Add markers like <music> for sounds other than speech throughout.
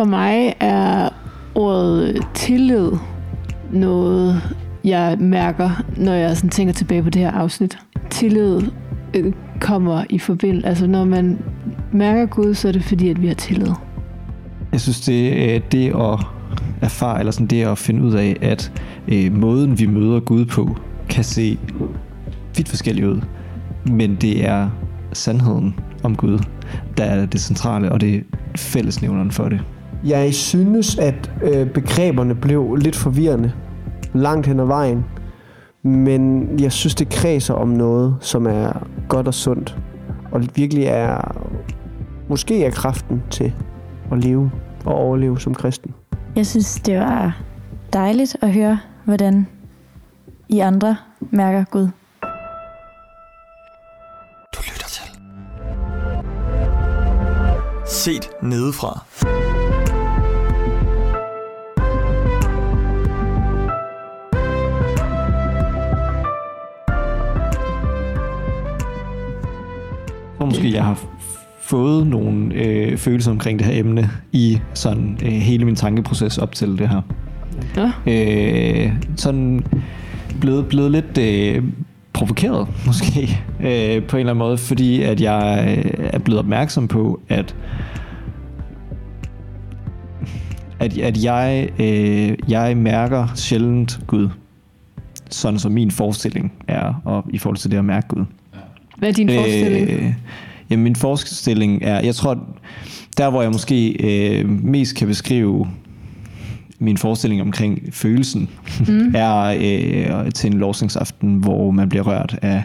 For mig er ordet tillid noget, jeg mærker, når jeg sådan tænker tilbage på det her afsnit. Tillid øh, kommer i forbindelse. Altså når man mærker Gud, så er det fordi, at vi har tillid. Jeg synes, det er det at erfare, eller sådan det at finde ud af, at øh, måden, vi møder Gud på, kan se vidt forskelligt ud. Men det er sandheden om Gud, der er det centrale, og det er fællesnævneren for det. Jeg synes, at øh, begreberne blev lidt forvirrende langt hen ad vejen. Men jeg synes, det kredser om noget, som er godt og sundt. Og virkelig er, måske er kraften til at leve og overleve som kristen. Jeg synes, det var dejligt at høre, hvordan I andre mærker Gud. Du lytter til. Set nedefra. Tror måske, jeg har fået nogle øh, følelser omkring det her emne i sådan øh, hele min tankeproces op til det her. Ja. Øh, sådan blevet, blevet lidt øh, provokeret <laughs> måske øh, på en eller anden måde, fordi at jeg øh, er blevet opmærksom på, at at, at jeg, øh, jeg mærker sjældent Gud, sådan som min forestilling er, og i forhold til det at mærke Gud. Hvad er din forestilling? Øh, jamen, min forestilling er, jeg tror, der hvor jeg måske øh, mest kan beskrive min forestilling omkring følelsen, mm. er øh, til en lovsingsaften, hvor man bliver rørt af,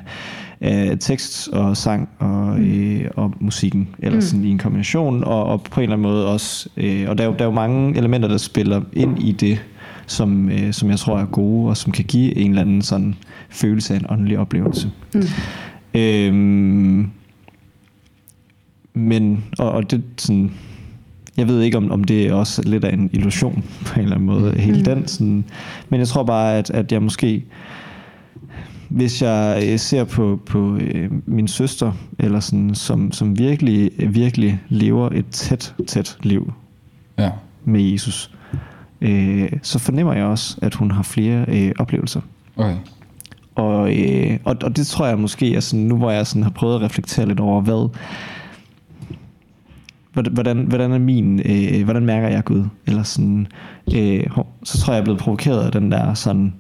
af tekst og sang og, mm. øh, og musikken, eller mm. sådan i en kombination, og, og på en eller anden måde også, øh, og der er, jo, der er jo mange elementer, der spiller ind i det, som, øh, som jeg tror er gode, og som kan give en eller anden sådan følelse af en åndelig oplevelse. Mm. Øhm, men, og, og det sådan, jeg ved ikke, om, om det er også lidt af en illusion på en eller anden måde, hele mm. den. Sådan, men jeg tror bare, at, at jeg måske, hvis jeg øh, ser på, på øh, min søster, eller sådan, som, som virkelig, virkelig lever et tæt, tæt liv Ja. med Jesus, øh, så fornemmer jeg også, at hun har flere øh, oplevelser. Okay. Og, øh, og, og det tror jeg måske at sådan, nu hvor jeg sådan har prøvet at reflektere lidt over, hvad, hvordan- hvordan, er min, øh, hvordan mærker jeg Gud? Eller sådan, øh, så tror jeg, jeg er blevet provokeret af den der sådan,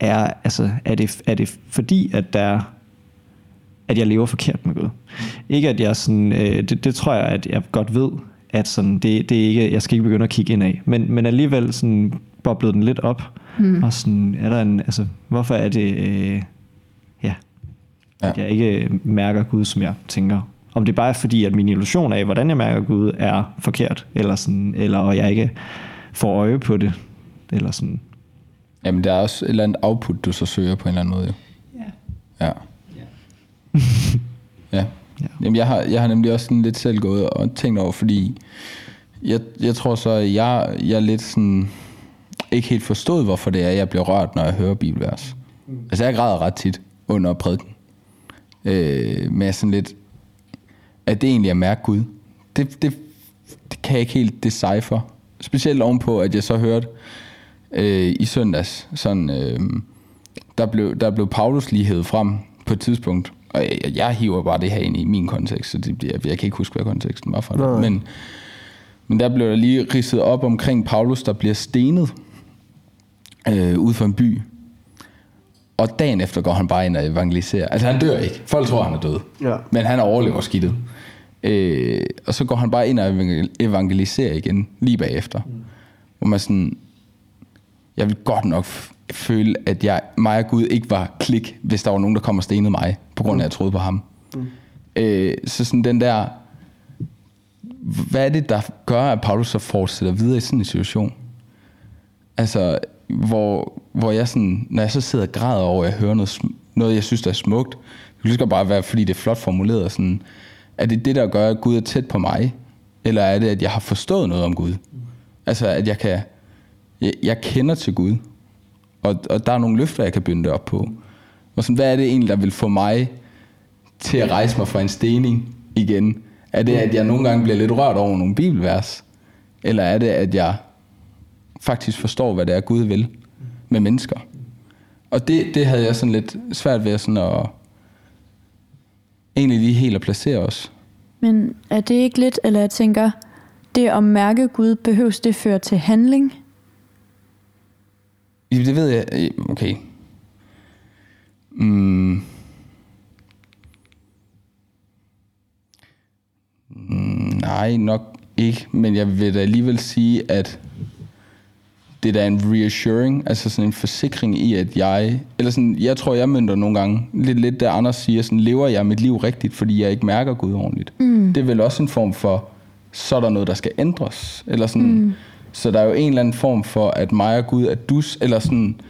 er, altså, er, det, er det fordi, at der at jeg lever forkert med Gud? Ikke at jeg sådan, øh, det, det tror jeg, at jeg godt ved, at sådan, det, det er ikke, jeg skal ikke begynde at kigge ind af, men, men alligevel sådan boblet den lidt op, mm. og sådan, er der en, altså, hvorfor er det, øh, ja, at Ja. jeg ikke mærker Gud, som jeg tænker. Om det bare er fordi, at min illusion af, hvordan jeg mærker Gud, er forkert, eller, sådan, eller og jeg ikke får øje på det, eller sådan. Jamen, der er også et eller andet output, du så søger på en eller anden måde. Jo. Ja. Ja. <laughs> ja. Ja. Jamen, jeg har, jeg har nemlig også sådan lidt selv gået og tænkt over, fordi jeg, jeg tror så, at jeg, jeg er lidt sådan, ikke helt forstået, hvorfor det er, jeg bliver rørt, når jeg hører bibelvers. Altså, jeg græder ret tit under prædiken. Øh, med sådan lidt, at det egentlig er mærke Gud. Det, det, det kan jeg ikke helt decipher. Specielt ovenpå, at jeg så hørte øh, i søndags, sådan, øh, der, blev, der blev Paulus lige hævet frem på et tidspunkt, og jeg, jeg hiver bare det her ind i min kontekst, så det, bliver- jeg, jeg kan ikke huske, hvad konteksten var for Nej. det. Men, men der blev der lige ridset op omkring Paulus, der bliver stenet øh, ud for en by. Og dagen efter går han bare ind og evangeliserer. Altså han dør ikke. Folk tror, han er død. Ja. Men han overlever skidtet. Øh, og så går han bare ind og evangel- evangeliserer igen, lige bagefter. Mm. Hvor man sådan, jeg vil godt nok føle, at jeg, mig og Gud ikke var klik, hvis der var nogen, der kom og stenede mig, på grund af, at jeg troede på ham. Mm. Øh, så sådan den der, hvad er det, der gør, at Paulus så fortsætter videre i sådan en situation? Altså, hvor, hvor jeg sådan, når jeg så sidder og græder over, at jeg hører noget, noget jeg synes, der er smukt, det kan lige bare være, fordi det er flot formuleret, sådan, er det det, der gør, at Gud er tæt på mig? Eller er det, at jeg har forstået noget om Gud? Altså, at jeg kan, jeg, jeg kender til Gud, og, og der er nogle løfter, jeg kan binde det op på. Og sådan, hvad er det egentlig, der vil få mig til at rejse mig fra en stening igen? Er det, at jeg nogle gange bliver lidt rørt over nogle bibelvers? Eller er det, at jeg faktisk forstår, hvad det er, Gud vil med mennesker? Og det, det havde jeg sådan lidt svært ved sådan at egentlig lige helt at placere os. Men er det ikke lidt, eller jeg tænker, det at mærke Gud, behøves det føre til handling? Det ved jeg. Okay. Mm. Mm, nej, nok ikke. Men jeg vil da alligevel sige, at det er da en reassuring, altså sådan en forsikring i, at jeg, eller sådan, jeg tror, jeg mønter nogle gange, lidt, lidt der Anders siger, sådan, lever jeg mit liv rigtigt, fordi jeg ikke mærker Gud ordentligt. Mm. Det er vel også en form for, så er der noget, der skal ændres. Eller sådan, mm. Så der er jo en eller anden form for, at mig og Gud er dus, eller sådan,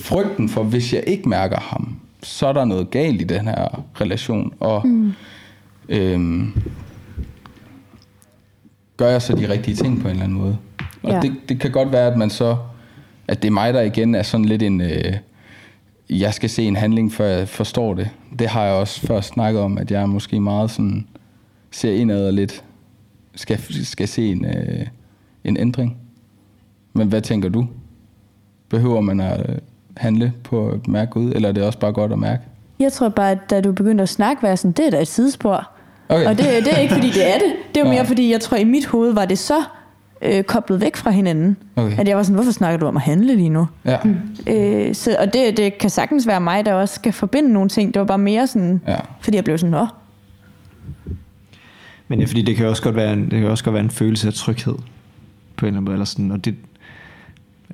frygten for, hvis jeg ikke mærker ham, så er der noget galt i den her relation. Og mm. øhm, gør jeg så de rigtige ting på en eller anden måde? Og Ja. det, det kan godt være, at man så, at det er mig, der igen er sådan lidt en, øh, jeg skal se en handling, før jeg forstår det. Det har jeg også først snakket om, at jeg er måske meget sådan, ser indad og lidt, skal, skal se en, øh, en ændring. Men hvad tænker du? Behøver man at øh, handle på at mærke Gud, eller er det også bare godt at mærke? Jeg tror bare, at da du begyndte at snakke, var jeg sådan, det er da et sidespor. Okay. Og det, det er ikke, fordi det er det. Det er jo mere, fordi jeg tror, i mit hoved var det så øh, koblet væk fra hinanden. Okay. At jeg var sådan, hvorfor snakker du om at handle lige nu? Ja, Øh, så, og det, det kan sagtens være mig, der også skal forbinde nogle ting. Det var bare mere sådan, ja. fordi jeg blev sådan, nå, Men ja, fordi det kan også godt være en, det kan også godt være en følelse af tryghed på en eller anden måde, eller sådan, og det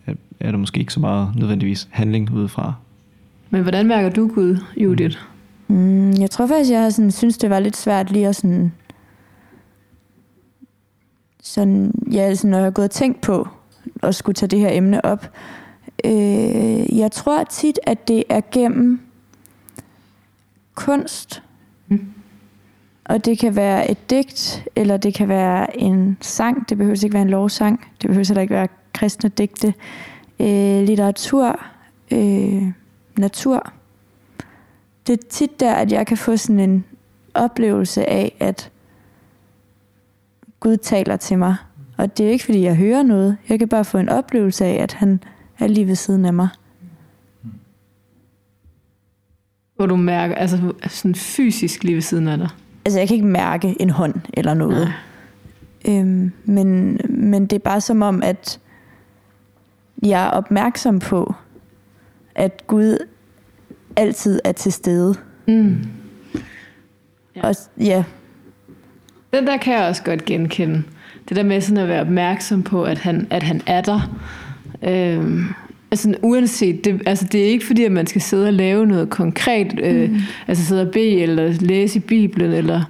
er- er der måske ikke så meget nødvendigvis handling udefra. Men hvordan mærker du Gud, Judith? Mm, jeg tror faktisk, jeg har sådan, synes, det var lidt svært lige at sådan... Sådan, ja, sådan, når jeg har gået og tænkt på at skulle tage det her emne op. Øh, jeg tror tit, at det er gennem kunst. Og det kan være et digt, eller det kan være en sang. Det behøver ikke være en lovsang. Det behøver heller ikke være kristne digte. Øh, litteratur. Øh, natur det er tit der, at jeg kan få sådan en oplevelse af, at Gud taler til mig. Og det er ikke, fordi jeg hører noget. Jeg kan bare få en oplevelse af, at han er lige ved siden af mig. Hvor du mærker, altså sådan fysisk lige ved siden af dig. Altså, jeg kan ikke mærke en hånd eller noget. Øhm, men, men det er bare som om, at jeg er opmærksom på, at Gud altid er til stede. Mm. Ja. Og ja, Den der kan jeg også godt genkende. Det der med sådan at være opmærksom på, at han, at han er der. Øhm, altså uanset, det, altså det er ikke fordi, at man skal sidde og lave noget konkret, øh, mm. altså sidde og bede, eller læse i Bibelen, eller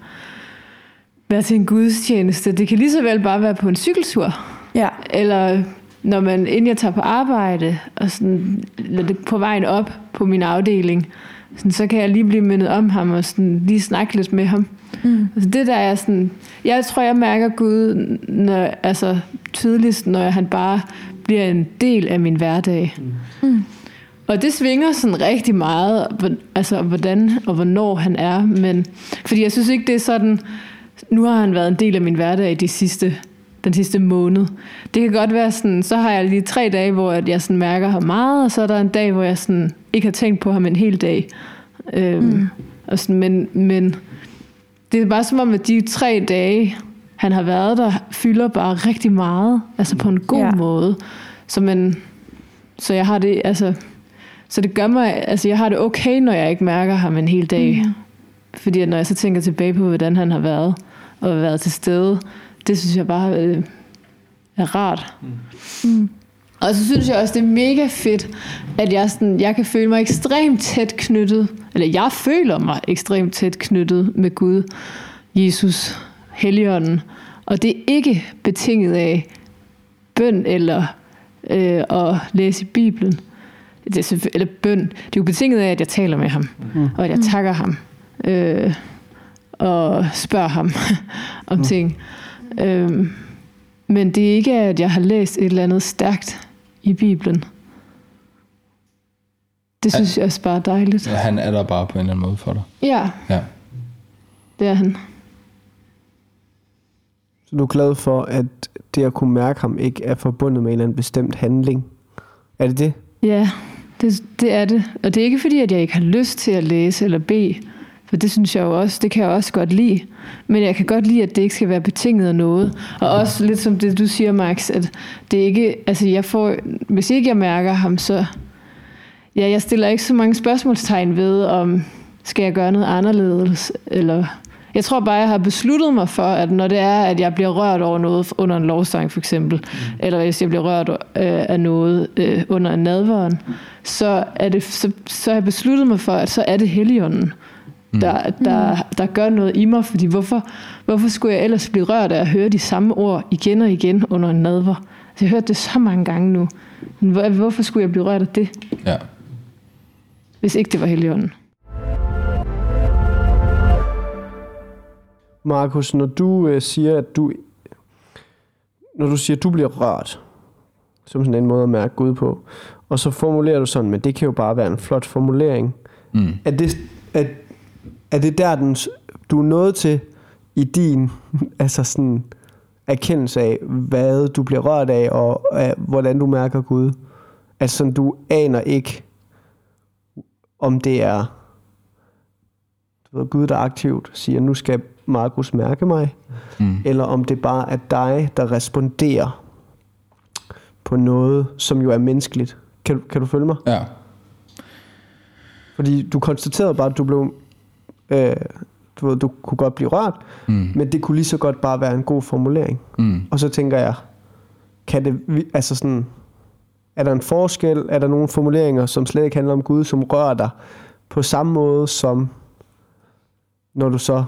være til en gudstjeneste. Det kan lige så vel bare være på en cykeltur. ja, Eller når man, inden jeg tager på arbejde, og sådan, på vejen op på min afdeling, sådan, så kan jeg lige blive mindet om ham, og sådan, lige snakke lidt med ham. Mm. Altså det der er sådan, jeg tror, jeg mærker Gud når, altså, tydeligst, når han bare bliver en del af min hverdag. Mm. Og det svinger sådan rigtig meget, altså hvordan og hvornår han er, men fordi jeg synes ikke, det er sådan, nu har han været en del af min hverdag de sidste, den sidste måned. Det kan godt være sådan, så har jeg lige tre dage, hvor at jeg sådan mærker ham meget, og så er der en dag, hvor jeg sådan ikke har tænkt på ham en hel dag. Øhm, mm. og sådan, men, men det er bare som om, at de tre dage, han har været der, fylder bare rigtig meget, altså på en god Ja. måde. Så, man, så jeg har det, altså, så det gør mig, altså jeg har det okay, når jeg ikke mærker ham en hel dag. Mm. Fordi når jeg så tænker tilbage på, hvordan han har været, og været til stede, det synes jeg bare øh, er rart. Mm. Og så synes jeg også, det er mega fedt, at jeg, sådan, jeg kan føle mig ekstremt tæt knyttet, eller jeg føler mig ekstremt tæt knyttet med Gud, Jesus, Helligånden. Og det er ikke betinget af bøn eller øh, at læse i Bibelen. Det er eller bøn. Det er jo betinget af, at jeg taler med ham, mm. og at jeg takker ham, øh, og spørger ham <laughs> om mm. ting. Øh, men det er ikke, at jeg har læst et eller andet stærkt i Bibelen. Det synes jeg også bare er dejligt. Ja, han er der bare på en eller anden måde for dig. Ja, Ja. det er han. Du er glad for, at det at kunne mærke ham ikke er forbundet med en eller anden bestemt handling. Er det det? Ja, det, det er det. Og det er ikke fordi, at jeg ikke har lyst til at læse eller bede. For det synes jeg jo også, det kan jeg også godt lide. Men jeg kan godt lide, at det ikke skal være betinget af noget. Og også lidt som det, du siger, Max, at det ikke, altså jeg får, hvis ikke jeg mærker ham, så, ja, jeg stiller ikke så mange spørgsmålstegn ved, om skal jeg gøre noget anderledes, eller jeg tror bare, jeg har besluttet mig for, at når det er, at jeg bliver rørt over noget under en lovsang for eksempel, mm. eller hvis jeg bliver rørt øh, af noget øh, under en nadveren, så, er det, så, så har jeg besluttet mig for, at så er det Helligånden, der, der, der gør noget i mig, fordi hvorfor, hvorfor skulle jeg ellers blive rørt af at høre de samme ord igen og igen under en nadver? Altså, jeg har hørt det så mange gange nu. Men hvor- hvorfor skulle jeg blive rørt af det, Ja. hvis ikke det var Helligånden? Markus, når du øh, siger, at du... Når du siger, at du bliver rørt, som sådan en måde at mærke Gud på, og så formulerer du sådan, men det kan jo bare være en flot formulering. Mm. Er det, er, er det der, den, du er nået til i din <laughs> altså sådan, erkendelse af, hvad du bliver rørt af, og af, hvordan du mærker Gud? Altså sådan, du aner ikke, om det er du ved, Gud, der aktivt siger, nu skal Markus mærke mig, Mm. eller om det bare er dig, der responderer på noget, som jo er menneskeligt. Kan, kan du følge mig? Ja. Fordi du konstaterede bare, at du blev... Øh, du, ved, du kunne godt blive rørt, Mm. men det kunne lige så godt bare være en god formulering. Mm. Og så tænker jeg, kan det, altså sådan, er der en forskel? Er der nogle formuleringer, som slet ikke handler om Gud, som rører dig på samme måde som, når du så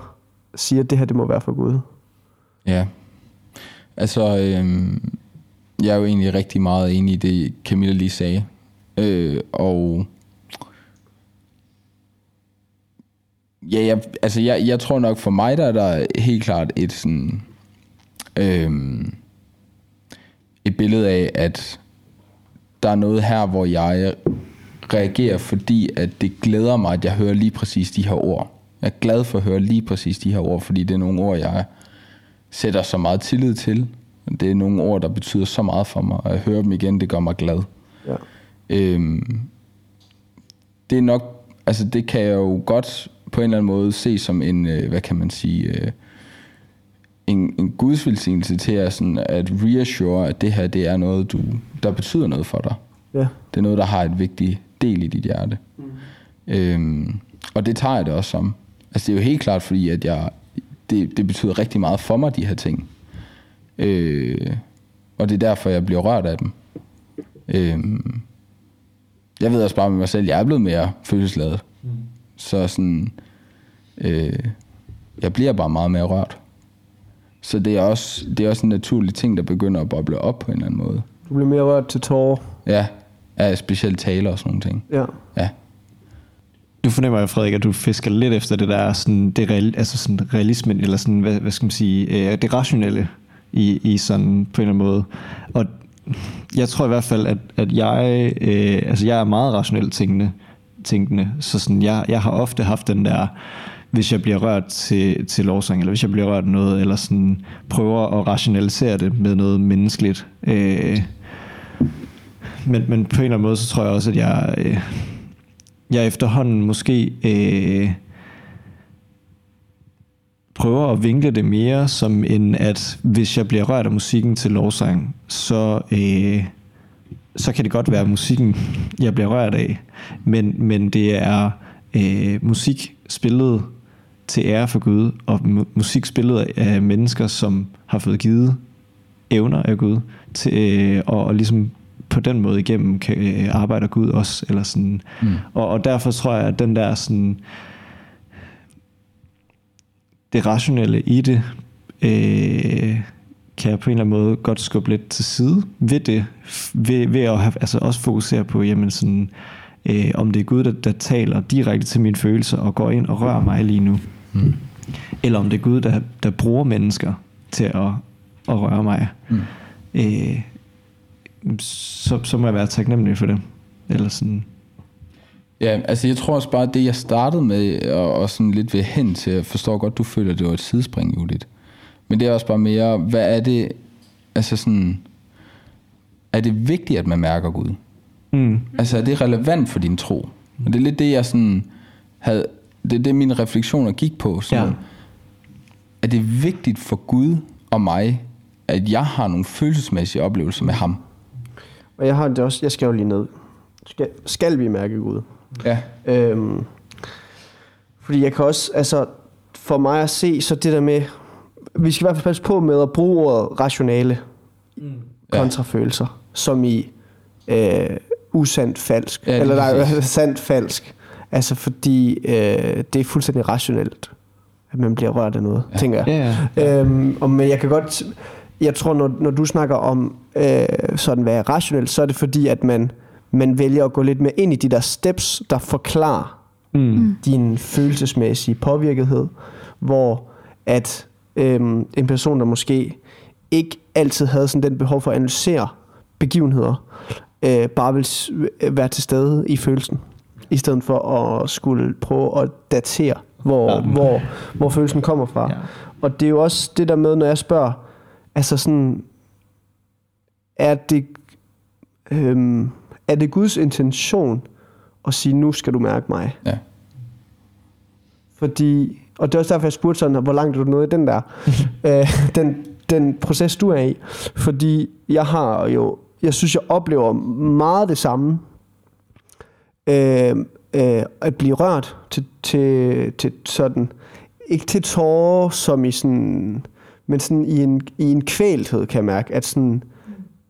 siger, at det her det må være for Gud? Ja. Altså, øhm, jeg er jo egentlig rigtig meget enig i det, Camilla lige sagde. Øh, og ja, jeg, altså jeg, jeg tror nok for mig, der er der helt klart et sådan øhm, et billede af, at der er noget her, hvor jeg reagerer, fordi at det glæder mig, at jeg hører lige præcis de her ord. Jeg er glad for at høre lige præcis de her ord, fordi det er nogle ord, jeg sætter så meget tillid til. Det er nogle ord, der betyder så meget for mig, og at høre dem igen, det gør mig glad. Ja. Øhm, det er nok, altså det kan jeg jo godt på en eller anden måde se som en, øh, hvad kan man sige, øh, en, en guds velsignelse til at, sådan, at reassure, at det her, det er noget, du, der betyder noget for dig. Ja. Det er noget, der har et vigtigt del i dit hjerte. Mm. Øhm, og det tager jeg det også som. Altså det er jo helt klart, fordi at jeg, det, det betyder rigtig meget for mig, de her ting. Øh, og det er derfor, jeg bliver rørt af dem. Øhm, jeg ved også bare med mig selv, jeg er blevet mere følelsesladet. Mm. Så sådan, øh, jeg bliver bare meget mere rørt. Så det er, også, det er også en naturlig ting, der begynder at boble op på en eller anden måde. Du bliver mere rørt til tårer. Ja, af specielt taler og sådan nogle ting. Ja. Ja. Du fornemmer jo, Frederik, at du fisker lidt efter det der sådan, det real, altså sådan realismen, eller sådan, hvad, hvad skal man sige, øh, det rationelle i, i sådan på en eller anden måde. Og jeg tror i hvert fald, at, at jeg, øh, altså jeg er meget rationelt tænkende, tænkende så sådan, jeg, jeg har ofte haft den der, hvis jeg bliver rørt til, til lovsang, eller hvis jeg bliver rørt noget, eller sådan prøver at rationalisere det med noget menneskeligt. Øh, men, men på en eller anden måde, så tror jeg også, at jeg, øh, jeg efterhånden måske øh, prøver at vinkle det mere som en, at hvis jeg bliver rørt af musikken til lovsang, så, øh, så kan det godt være musikken, jeg bliver rørt af. Men, men det er øh, musik spillet til ære for Gud, og mu- musik spillet af mennesker, som har fået givet evner af Gud, til, øh, og, og ligesom på den måde igennem kan, øh, arbejder Gud også. Eller sådan. Mm. Og, og derfor tror jeg, at den der sådan, det rationelle i det, øh, kan jeg på en eller anden måde godt skubbe lidt til side ved det, ved, ved at have, altså også fokusere på, jamen sådan, øh, om det er Gud, der, der taler direkte til mine følelser og går ind og rører mig lige nu. Mm. Eller om det er Gud, der, der bruger mennesker til at, at røre mig. Mm. Øh, så, så må jeg være taknemmelig for det. Eller sådan. Ja, altså jeg tror også bare, det jeg startede med, og, og sådan lidt ved hen til, jeg forstår godt, du føler, det var et sidespring, Judith. Men det er også bare mere, hvad er det, altså sådan, er det vigtigt, at man mærker Gud? Mm. Altså er det relevant for din tro? Og det er lidt det, jeg sådan havde, det er det, mine refleksioner gik på. Sådan, ja. Er det vigtigt for Gud og mig, at jeg har nogle følelsesmæssige oplevelser med ham? Og jeg har det også, jeg skal jo lige ned. Skal, skal vi mærke Gud? Ja. Øhm, fordi jeg kan også, altså for mig at se, så det der med, vi skal i hvert fald passe på med at bruge ordet rationale kontra følelser, som i øh, usandt falsk, Ja, ja, eller nej, <laughs> sandt falsk. Altså fordi øh, det er fuldstændig rationelt, at man bliver rørt af noget, ja. tænker jeg. Ja, ja. Øhm, og, men jeg kan godt, jeg tror, når, når du snakker om øh, sådan være rationelt, så er det fordi, at man, man vælger at gå lidt mere ind i de der steps, der forklarer Mm. din følelsesmæssige påvirkethed, hvor at øhm, en person, der måske ikke altid havde sådan den behov for at analysere begivenheder, øh, bare vil s- være til stede i følelsen, i stedet for at skulle prøve at datere, hvor, Ja. hvor, hvor følelsen kommer fra. Ja. Og det er jo også det der med, når jeg spørger, altså sådan, er det, øhm, er det Guds intention at sige, nu skal du mærke mig? Ja. Fordi, og det er også derfor, jeg spurgte sådan, hvor langt er du nået i den der, <laughs> øh, den, den proces, du er i. Fordi jeg har jo, jeg synes, jeg oplever meget det samme, øh, øh, at blive rørt til, til, til sådan, ikke til tårer, som i sådan, men sådan i en, i en kvælthed, kan jeg mærke, at sådan,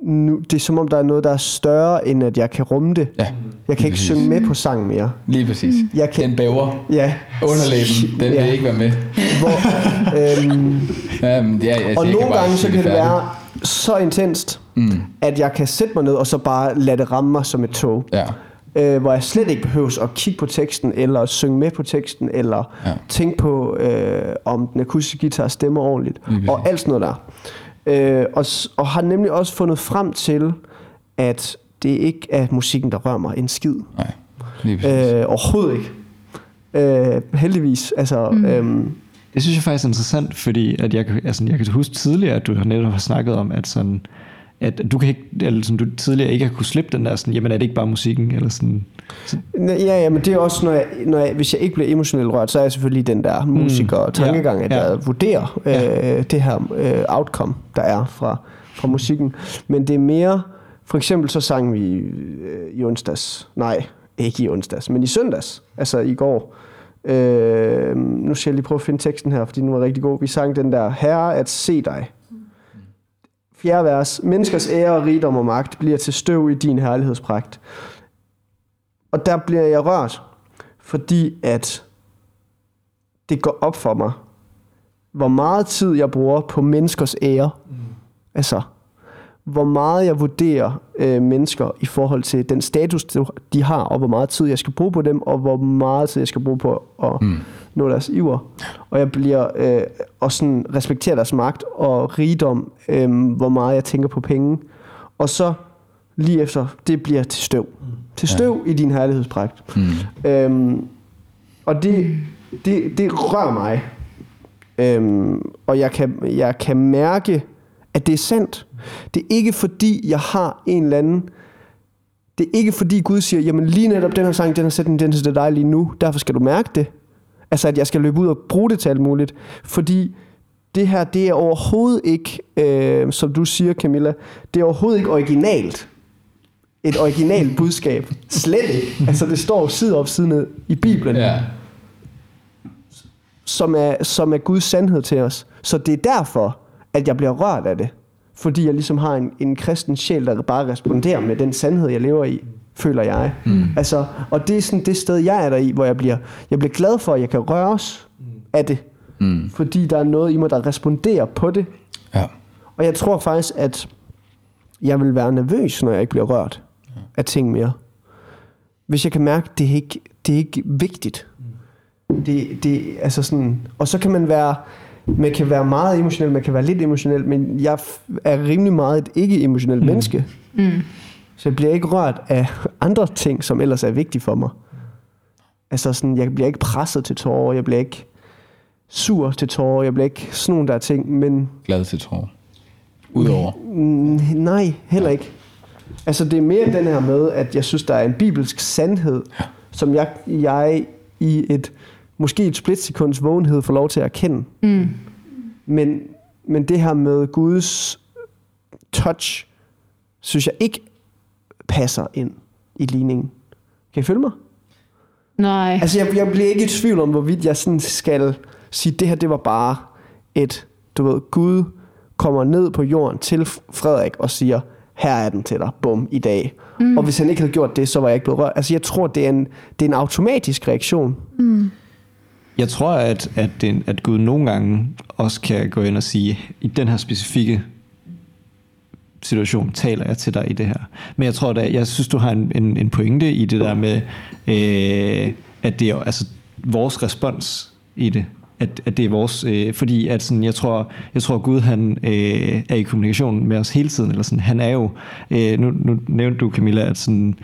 nu, det er som om, der er noget, der er større, end at jeg kan rumme det. Ja, Jeg kan ikke præcis. synge med på sangen mere. lige præcis. Jeg kan- Den bæver. Ja. Underlæben, den Ja. vil ikke være med. Hvor, øhm, Ja, men det er, altså, og nogle bare gange så kan det færdigt. være så intenst, Mm. at jeg kan sætte mig ned og så bare lade det ramme mig som et tog. Ja, Øh, hvor jeg slet ikke behøver at kigge på teksten, eller synge med på teksten, eller Ja. ja. tænke på, øh, om den akustiske guitar stemmer ordentligt, og alt sådan noget der. Øh, og, og har nemlig også fundet frem til, at det ikke er musikken, der rører mig en skid. nej. Lige. Øh, overhovedet ikke. Øh, heldigvis. Altså, mm. øhm, Det synes jeg faktisk er interessant, fordi at jeg, kan- altså, jeg kan huske tidligere, at du har netop har snakket om, at sådan, at du kan ikke, eller sådan, du tidligere ikke har kunne slippe den der sådan, jamen er det ikke bare musikken, eller sådan. Så, Ja, ja, men det er også, når jeg, når jeg, hvis jeg ikke bliver emotionelt rørt, så er jeg selvfølgelig den der musiker og tankegang, at ja. jeg vurderer øh, det her øh, outcome, der er fra, fra musikken. Men det er mere, for eksempel så sang vi øh, i onsdags, nej, ikke i onsdags, men i søndags, altså i går. Øh, nu skal jeg lige prøve at finde teksten her, fordi den var rigtig god. Vi sang den der, Herre at se dig. Fjerde vers. Menneskers ære, rigdom og magt bliver til støv i din herlighedspragt. Og der bliver jeg rørt, fordi at det går op for mig, hvor meget tid jeg bruger på menneskers ære. Mm. Altså, hvor meget jeg vurderer øh, mennesker i forhold til den status, de har, og hvor meget tid jeg skal bruge på dem, og hvor meget tid jeg skal bruge på at mm. nå deres iver. Og jeg bliver øh, og sådan respekterer deres magt og rigdom, øh, hvor meget jeg tænker på penge. Og så lige efter, det bliver til støv. Til støv ja. i din herlighedspragt. Mm. Øhm, og det, det, det rører mig. Øhm, og jeg kan, jeg kan mærke, at det er sandt. Det er ikke fordi, jeg har en eller anden... Det er ikke fordi Gud siger, jamen lige netop den her sang, den her sætning, den til dig lige nu, derfor skal du mærke det. Altså at jeg skal løbe ud og bruge det til alt muligt. Fordi det her, det er overhovedet ikke, øh, som du siger Camilla, det er overhovedet ikke originalt. Et originalt budskab. Slet ikke. Altså det står side op side ned i Bibelen Ja. som er, som er Guds sandhed til os. Så det er derfor, at jeg bliver rørt af det. Fordi jeg ligesom har en, en kristen sjæl, der bare responderer med den sandhed, jeg lever i, føler jeg. Mm. Altså, og det er sådan det sted, jeg er der i, hvor jeg bliver, jeg bliver glad for, at jeg kan røres af det. Mm. Fordi der er noget i mig, der responderer på det. Ja. Og jeg tror faktisk, at jeg vil være nervøs, når jeg ikke bliver rørt af ting mere. Hvis jeg kan mærke, at det er ikke, det er ikke vigtigt. Det, det, altså sådan, og så kan man være, man kan være meget emotionel, man kan være lidt emotionel, men jeg er rimelig meget et ikke-emotionelt mm. menneske. Mm. Så jeg bliver ikke rørt af andre ting, som ellers er vigtige for mig. Altså sådan, jeg bliver ikke presset til tårer, jeg bliver ikke... sur til tårer, jeg bliver ikke sådan nogle der ting, men Glad til tårer. Udover. nej, heller ikke. Altså det er mere den her med, at jeg synes, der er en bibelsk sandhed, som jeg, jeg i et måske et splitsekunds vågenhed får lov til at erkende. Mm. Men, men det her med Guds touch, synes jeg ikke passer ind i ligningen. Kan I følge mig? Nej. Altså, jeg, jeg bliver ikke i tvivl om, hvorvidt jeg sådan skal sige, det her, det var bare et, du ved, Gud kommer ned på jorden til Frederik og siger, her er den til dig, bum, i dag. Mm. Og hvis han ikke havde gjort det, så var jeg ikke blevet rørt. Altså, jeg tror, det er en, det er en automatisk reaktion. Jeg tror, at, at, den, at Gud nogle gange også kan gå ind og sige, i den her specifikke situation taler jeg til dig i det her. Men jeg tror, da, jeg synes, du har en, en, en pointe i det der med, øh, at det er altså vores respons i det. At, at det er vores, øh, fordi at sådan, jeg tror, jeg tror Gud han øh, er i kommunikation med os hele tiden, eller sådan, han er jo, øh, nu, nu nævnte du Camilla, at sådan,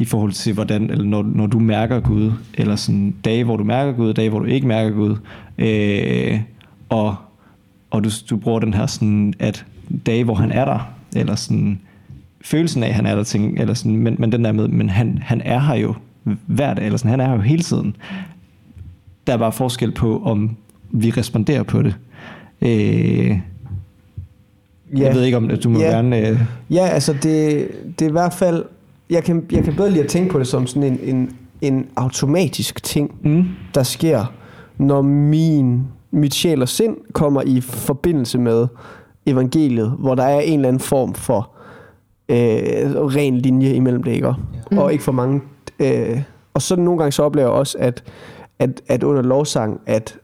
i forhold til hvordan, eller når, når du mærker Gud, eller sådan dage, hvor du mærker Gud, dage, hvor du ikke mærker Gud, øh, og, og du, du bruger den her sådan, at dage, hvor han er der, eller sådan følelsen af, at han er der, ting, eller sådan, men, men den der med, men han, han er her jo hver dag, eller sådan, han er her jo hele tiden. Der er bare forskel på, om vi responderer på det. Øh, Ja. Jeg ved ikke, om du må Ja. gerne... Øh, Ja, altså det, det er i hvert fald... Jeg kan, jeg kan bedre lide at tænke på det som sådan en, en, en automatisk ting, mm, der sker, når min, mit sjæl og sind kommer i forbindelse med evangeliet, hvor der er en eller anden form for øh, ren linje imellem det, ikke? Mm. Og ikke for mange... Øh, og så nogle gange så oplever jeg også, at, at, at under lovsang, at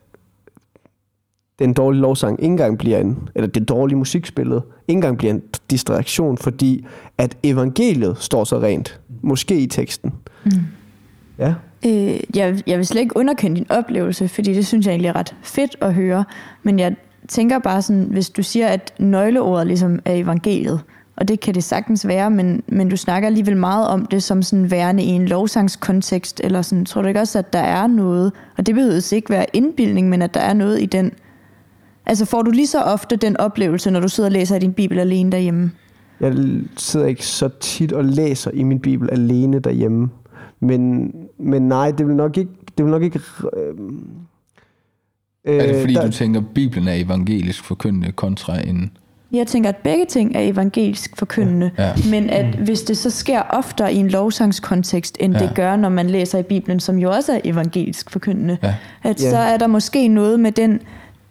den dårlige lovsang ikke engang bliver en, eller det dårlige musikspillet, ikke engang bliver en distraktion, fordi at evangeliet står så rent. Måske i teksten. Mm. Ja. Øh, jeg, jeg vil slet ikke underkende din oplevelse, fordi det synes jeg egentlig er ret fedt at høre. Men jeg tænker bare sådan, hvis du siger, at nøgleordet ligesom er evangeliet, og det kan det sagtens være, men, men du snakker alligevel meget om det som sådan værende i en lovsangskontekst, eller sådan, tror du ikke også, at der er noget, og det behøver ikke være indbildning, men at der er noget i den. Altså får du lige så ofte den oplevelse, når du sidder og læser i din bibel alene derhjemme? Jeg sidder ikke så tit og læser i min bibel alene derhjemme. Men, men nej, det vil nok ikke... Det vil nok ikke øh, Er det fordi, der, du tænker, at Bibelen er evangelisk forkyndende kontra en... Jeg tænker, at begge ting er evangelisk forkyndende, Ja. men at hvis det så sker oftere i en lovsangskontekst, end Ja. det gør, når man læser i Bibelen, som jo også er evangelisk forkyndende, Ja. at Ja. så er der måske noget med den,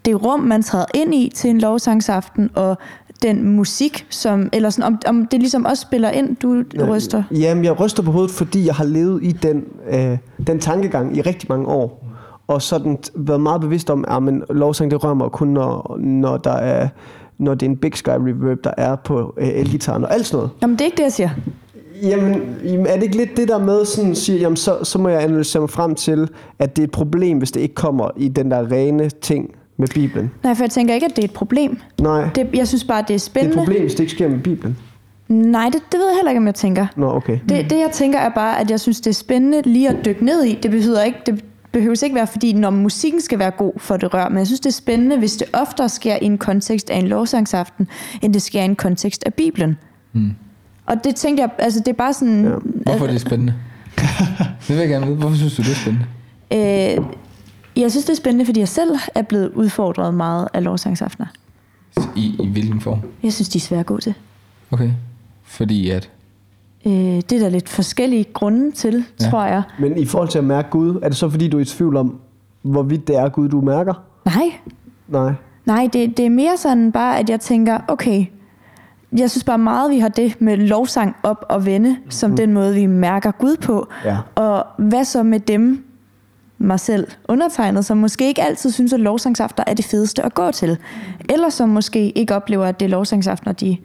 det rum, man træder ind i til en lovsangsaften, og den musik, som, eller sådan, om, om det ligesom også spiller ind, du Ja, ryster. Jamen, jeg ryster på hovedet, fordi jeg har levet i den, øh, den tankegang i rigtig mange år. Og sådan været meget bevidst om, at men lovsang det rører mig kun, når, når, der er, når det er en Big Sky Reverb, der er på øh, elgitaren og alt sådan noget. Jamen, det er ikke det, jeg siger. Jamen, er det ikke lidt det der med, sådan siger, jamen, så, så må jeg analysere mig frem til, at det er et problem, hvis det ikke kommer i den der rene ting med Bibelen? Nej, for jeg tænker ikke, at det er et problem. Nej, det, jeg synes bare, det er det er et spændende. problem, hvis det ikke sker med Bibelen. Nej, det, det ved jeg heller ikke, om jeg tænker. Nå, okay. Det, det jeg tænker er bare, at jeg synes, det er spændende lige at dykke ned i. Det betyder ikke, det behøves ikke være, fordi når musikken skal være god for det rør, men jeg synes, det er spændende, hvis det oftere sker i en kontekst af en lovsangsaften, end det sker i en kontekst af Bibelen. Hmm. Og det tænkte jeg, altså det er bare sådan... Ja. Hvorfor er det spændende? <laughs> det vil jeg gerne vide. Hvorfor synes du, det er spændende? Øh, jeg synes, det er spændende, fordi jeg selv er blevet udfordret meget af lovsangsaftener. I, I hvilken form? Jeg synes, de er svære at gå til. Okay. Fordi at... Øh, det er der lidt forskellige grunde til, Ja. tror jeg. Men i forhold til at mærke Gud, er det så fordi, du er i tvivl om, hvorvidt det er Gud, du mærker? Nej, Nej. Nej, det, det er mere sådan bare, at jeg tænker, okay, jeg synes bare meget, vi har det med lovsang op og vende, som Mm. den måde, vi mærker Gud på. Ja. Og hvad så med dem, mig selv undertegnet, som måske ikke altid synes, at lovsangsafter er det fedeste at gå til. Eller som måske ikke oplever, at det er lovsangsaftener, de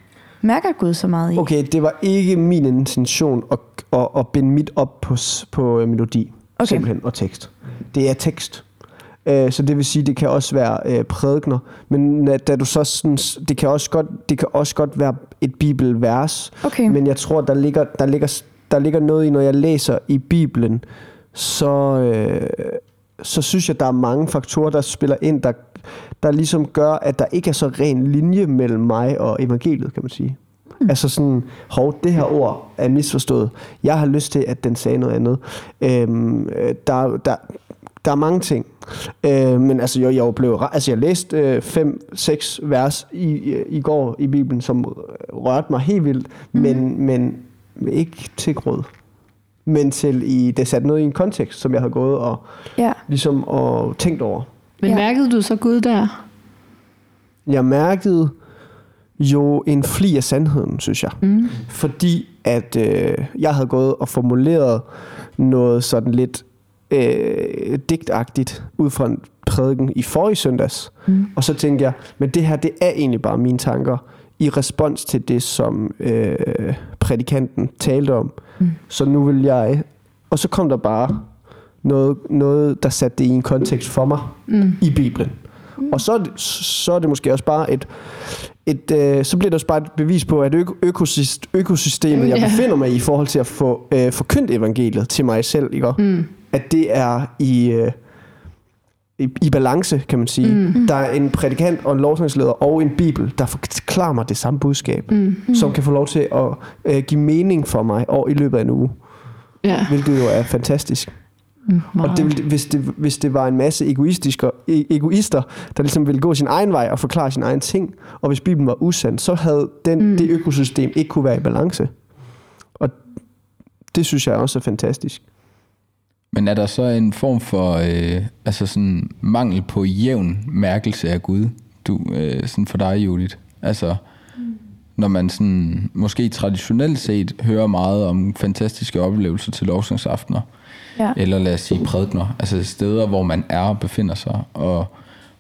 mærker Gud så meget i. Okay, det var ikke min intention at, at, at binde mit op på, på øh, melodi. Okay. Simpelthen, og tekst. Det er tekst. Øh, Så det vil sige, det kan også være øh, prædikner, men da- da du så sådan, det kan også godt, det kan også godt være et bibelvers, Okay. men jeg tror, der ligger, der ligger, der ligger noget i, når jeg læser i Bibelen, så, øh, så synes jeg, der er mange faktorer, der spiller ind, der, der ligesom gør, at der ikke er så ren linje mellem mig og evangeliet, kan man sige. Mm. Altså sådan, hov, det her ord er misforstået. Jeg har lyst til, at den sagde noget andet. Øhm, øh, der, der, der er mange ting. Øh, men altså, jeg, jeg blev, altså, jeg læste øh, fem, seks vers i, i, i går i Bibelen, som rørte mig helt vildt, mm. men, men ikke til gråd. Men til i, det satte noget i en kontekst, som jeg har gået og, Ja. ligesom, og tænkt over. Men Ja. mærkede du så Gud der? Jeg mærkede jo en fli af sandheden, synes jeg. Mm. Fordi at øh, jeg havde gået og formuleret noget sådan lidt øh, digtagtigt ud fra en prædiken i forrige søndags. Mm. Og så tænkte jeg, men det her, det er egentlig bare mine tanker i respons til det, som øh, prædikanten talte om. Mm. Så nu vil jeg... Og så kom der bare noget, noget der satte det i en kontekst for mig mm. i Bibelen. Mm. Og så er, det, så er det måske også bare et, et øh, så bliver det også bare et bevis på, at øko, økosist, økosystemet, jeg befinder mig i, i forhold til at få øh, forkyndt evangeliet til mig selv, ikke? Mm. at det er i, øh, i, i balance, kan man sige. Mm. Der er en prædikant og en lovsangsleder og en bibel, der forklarer mig det samme budskab, mm. som kan få lov til at øh, give mening for mig og i løbet af en uge, Ja, hvilket jo er fantastisk. mm, Og det, ville- hvis, det, hvis det var en masse egoistiske, e- egoister, der ligesom ville gå sin egen vej og forklare sin egen ting, og hvis Bibelen var usand, så havde den, mm. det økosystem ikke kunne være i balance. Og det synes jeg også er fantastisk. Men er der så en form for øh, altså sådan mangel på jævn mærkelse af Gud, du, øh, sådan for dig, Judith? Altså, når man sådan, måske traditionelt set hører meget om fantastiske oplevelser til lovsangsaftener, Ja. eller lad os sige prædikner, altså steder, hvor man er og befinder sig, og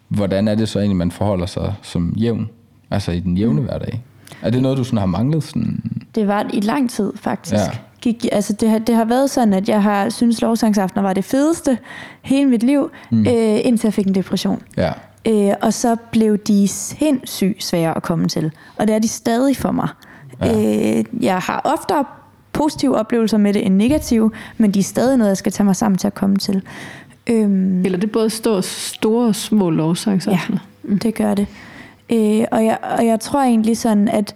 hvordan er det så egentlig, man forholder sig som jævn, altså i den jævne hverdag? Er det noget, du sådan har manglet? Sådan? Det var i lang tid, faktisk. Ja. Gik, altså det, har, det har været sådan, at jeg har synes lovsangsaftener var det fedeste hele mit liv, mm. øh, indtil jeg fik en depression. Ja, Øh, og så blev de sindssygt svære at komme til. Og det er de stadig for mig. Ja. Øh, jeg har oftere positive oplevelser med det end negative, men de er stadig noget, jeg skal tage mig sammen til at komme til. Øhm, Eller det både store, store og små lovsangsaftener. Ja, det gør det. Øh, og, jeg, og jeg tror egentlig sådan, at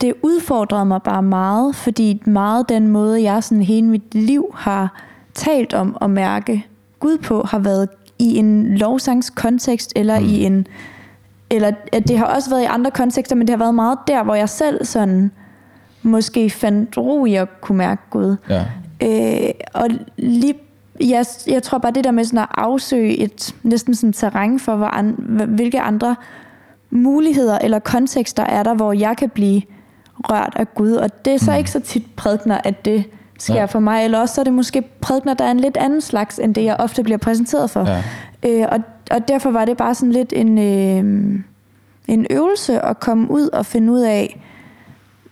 det udfordrede mig bare meget, fordi meget den måde, jeg sådan hele mit liv har talt om at mærke Gud på, har været i en lovsangskontekst, eller mm. i en eller at det har også været i andre kontekster, men det har været meget der, hvor jeg selv sådan måske fandt ro i at kunne mærke Gud. ja. Øh, og lige, jeg, jeg tror bare det der med sådan at afsøge et næsten sådan terræn for, hvor an, hvilke andre muligheder eller kontekster er der, hvor jeg kan blive rørt af Gud. Og det er så mm. ikke så tit prædikner, at det sker Ja. for mig. Eller også så er det måske prædikner, der er en lidt anden slags, end det jeg ofte bliver præsenteret for. Ja. Øh, og, og derfor var det bare sådan lidt en, øh, en øvelse at komme ud og finde ud af,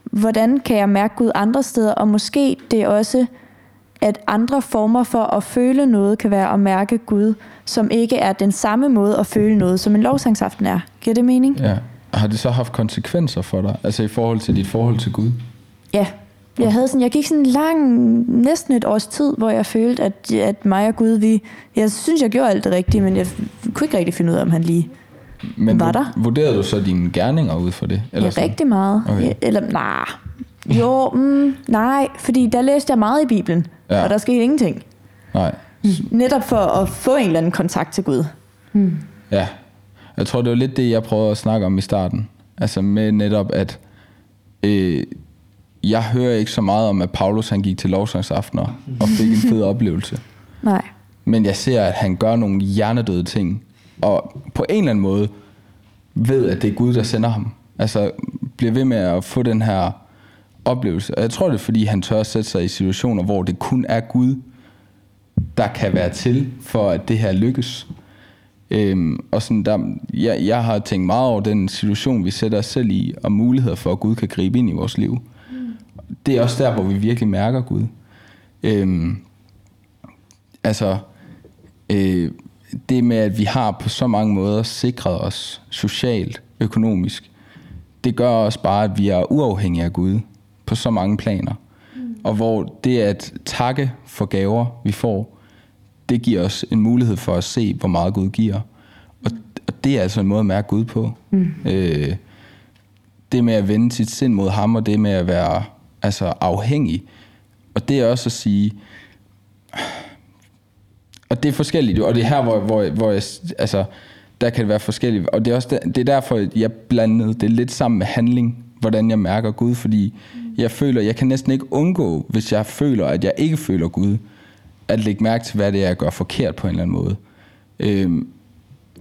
hvordan kan jeg mærke Gud andre steder, og måske det er også, at andre former for at føle noget kan være at mærke Gud, som ikke er den samme måde at føle noget, som en lovsangsaften er. Giver det mening? Ja. Har det så haft konsekvenser for dig? Altså i forhold til dit forhold til Gud? Ja. Jeg, havde sådan, jeg gik sådan en lang, næsten et års tid, hvor jeg følte, at, at mig og Gud, vi... Jeg synes, jeg gjorde alt det rigtige, men jeg kunne ikke rigtig finde ud af, om han lige Men Var der? vurderede du så dine gerninger ud for det? Eller ja, sådan? rigtig meget. Okay. Ja, eller nej. Jo, mm, nej, fordi der læste jeg meget i Bibelen, Ja. og der skete ingenting. Nej. Netop for at få en eller anden kontakt til Gud. Ja. Jeg tror, det var lidt det, jeg prøvede at snakke om i starten. Altså med netop, at øh, jeg hører ikke så meget om, at Paulus han gik til lovsangsaftener og fik en fed <laughs> oplevelse. Nej. Men jeg ser, at han gør nogle hjernedøde ting, og på en eller anden måde ved, at det er Gud, der sender ham. Altså bliver ved med at få den her oplevelse. Og jeg tror, det er, fordi han tør at sætte sig i situationer, hvor det kun er Gud, der kan være til, for at det her lykkes. Øhm, og sådan der, jeg, jeg har tænkt meget over den situation, vi sætter os selv i, og muligheder for, at Gud kan gribe ind i vores liv. Det er også der, hvor vi virkelig mærker Gud. Øhm, altså, øh, det med, at vi har på så mange måder sikret os socialt, økonomisk, det gør også bare, at vi er uafhængige af Gud på så mange planer. Mm. Og hvor det at takke for gaver, vi får, det giver os en mulighed for at se, hvor meget Gud giver. Og, og det er altså en måde at mærke Gud på. Mm. Øh, det med at vende sit sind mod ham, og det med at være altså, afhængig. Og det er også at sige, og det er forskelligt, og det er her, hvor, hvor, hvor jeg, altså, der kan det være forskelligt. Og det er også der, det er derfor, jeg blandede det lidt sammen med handling, hvordan jeg mærker Gud, fordi jeg føler, jeg kan næsten ikke undgå, hvis jeg føler, at jeg ikke føler Gud, at lægge mærke til, hvad det er, jeg gør forkert på en eller anden måde. Øhm,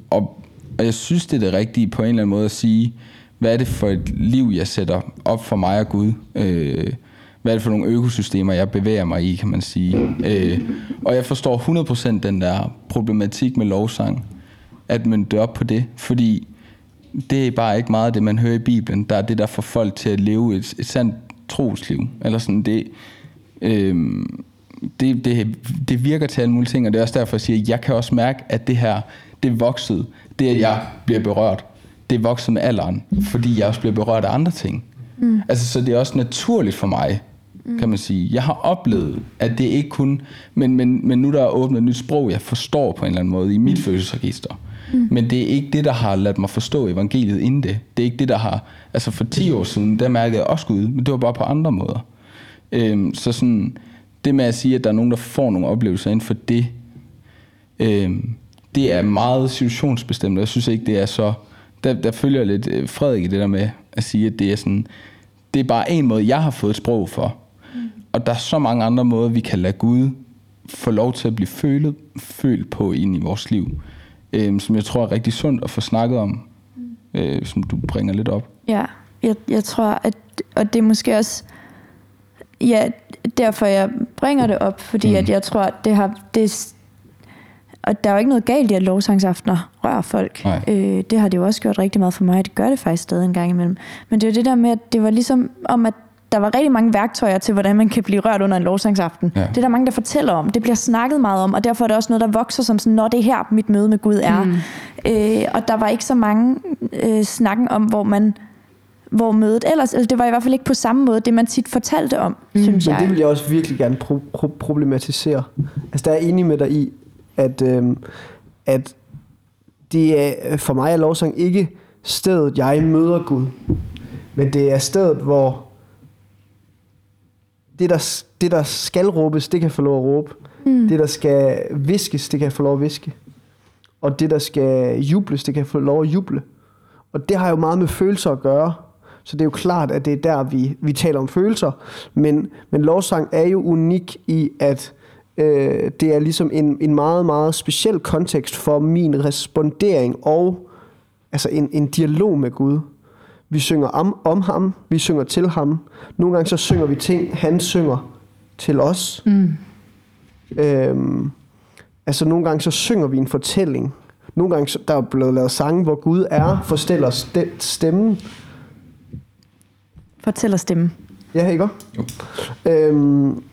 og, og jeg synes, det er det rigtige på en eller anden måde at sige, hvad er det for et liv, jeg sætter op for mig og Gud? Øh, hvad er det for nogle økosystemer, jeg bevæger mig i, kan man sige. Øh, og jeg forstår 100% den der problematik med lovsang, at man dør op på det, fordi det er bare ikke meget af det, man hører i Bibelen. Der er det, der får folk til at leve et, et sandt trosliv. Eller sådan, det, øh, det, det, det virker til alle mulige ting, og det er også derfor, jeg siger, at jeg kan også mærke, at det her, det er vokset. Det, at jeg bliver berørt, det er vokset med alderen, fordi jeg også bliver berørt af andre ting. Mm. Altså, så det er også naturligt for mig, mm. kan man sige. Jeg har oplevet, at det ikke kun... Men, men, men nu der er åbnet et nyt sprog, jeg forstår på en eller anden måde i mit mm. følelsesregister. Mm. Men det er ikke det, der har ladt mig forstå evangeliet inden det. Det er ikke det, der har... Altså for 10 år siden, der mærkede jeg også Gud, men det var bare på andre måder. Øhm, så sådan, det med at sige, at der er nogen, der får nogle oplevelser inden for det, øhm, det er meget situationsbestemt. Jeg synes ikke, det er så... Der, der følger lidt øh, Frederik i det der med at sige, at det er sådan... Det er bare en måde, jeg har fået et sprog for. Mm. Og der er så mange andre måder, vi kan lade Gud få lov til at blive følet, følt på ind i vores liv øh, som jeg tror er rigtig sundt at få snakket om, øh, som du bringer lidt op. Ja, jeg, jeg tror, at og det er måske også ja, derfor jeg bringer det op, fordi mm. at jeg tror, at det har det og der er jo ikke noget galt i, at lovsangsaftener rører folk. Øh, det har det jo også gjort rigtig meget for mig, det gør det faktisk stadig en gang imellem. Men det er jo det der med, at det var ligesom om, at der var rigtig mange værktøjer til, hvordan man kan blive rørt under en lovsangsaften. Ja. Det er der mange, der fortæller om. Det bliver snakket meget om, og derfor er det også noget, der vokser som sådan, når det er her, mit møde med Gud er. Mm. Øh, og der var ikke så mange øh, snakken om, hvor man hvor mødet ellers, altså det var i hvert fald ikke på samme måde, det man tit fortalte om, mm. synes jeg. Men det vil jeg også virkelig gerne pro- pro- problematisere. Altså der er jeg enig med dig i, at, øh, at det er, for mig er lovsang ikke stedet, jeg møder Gud. Men det er stedet, hvor det der, det, der skal råbes, det kan få lov at råbe. Mm. Det, der skal viskes, det kan få lov at viske. Og det, der skal jubles, det kan få lov at juble. Og det har jo meget med følelser at gøre. Så det er jo klart, at det er der, vi, vi taler om følelser. Men, men lovsang er jo unik i, at øh, det er ligesom en, en meget, meget speciel kontekst for min respondering og altså en, en dialog med Gud. Vi synger om, om ham, vi synger til ham. Nogle gange så synger vi ting, han synger til os. Mm. Øhm, altså nogle gange så synger vi en fortælling. Nogle gange der er blevet lavet sange, hvor Gud er, forstæller stemmen. Fortæller stemmen. Ja, ikke jo. Øhm,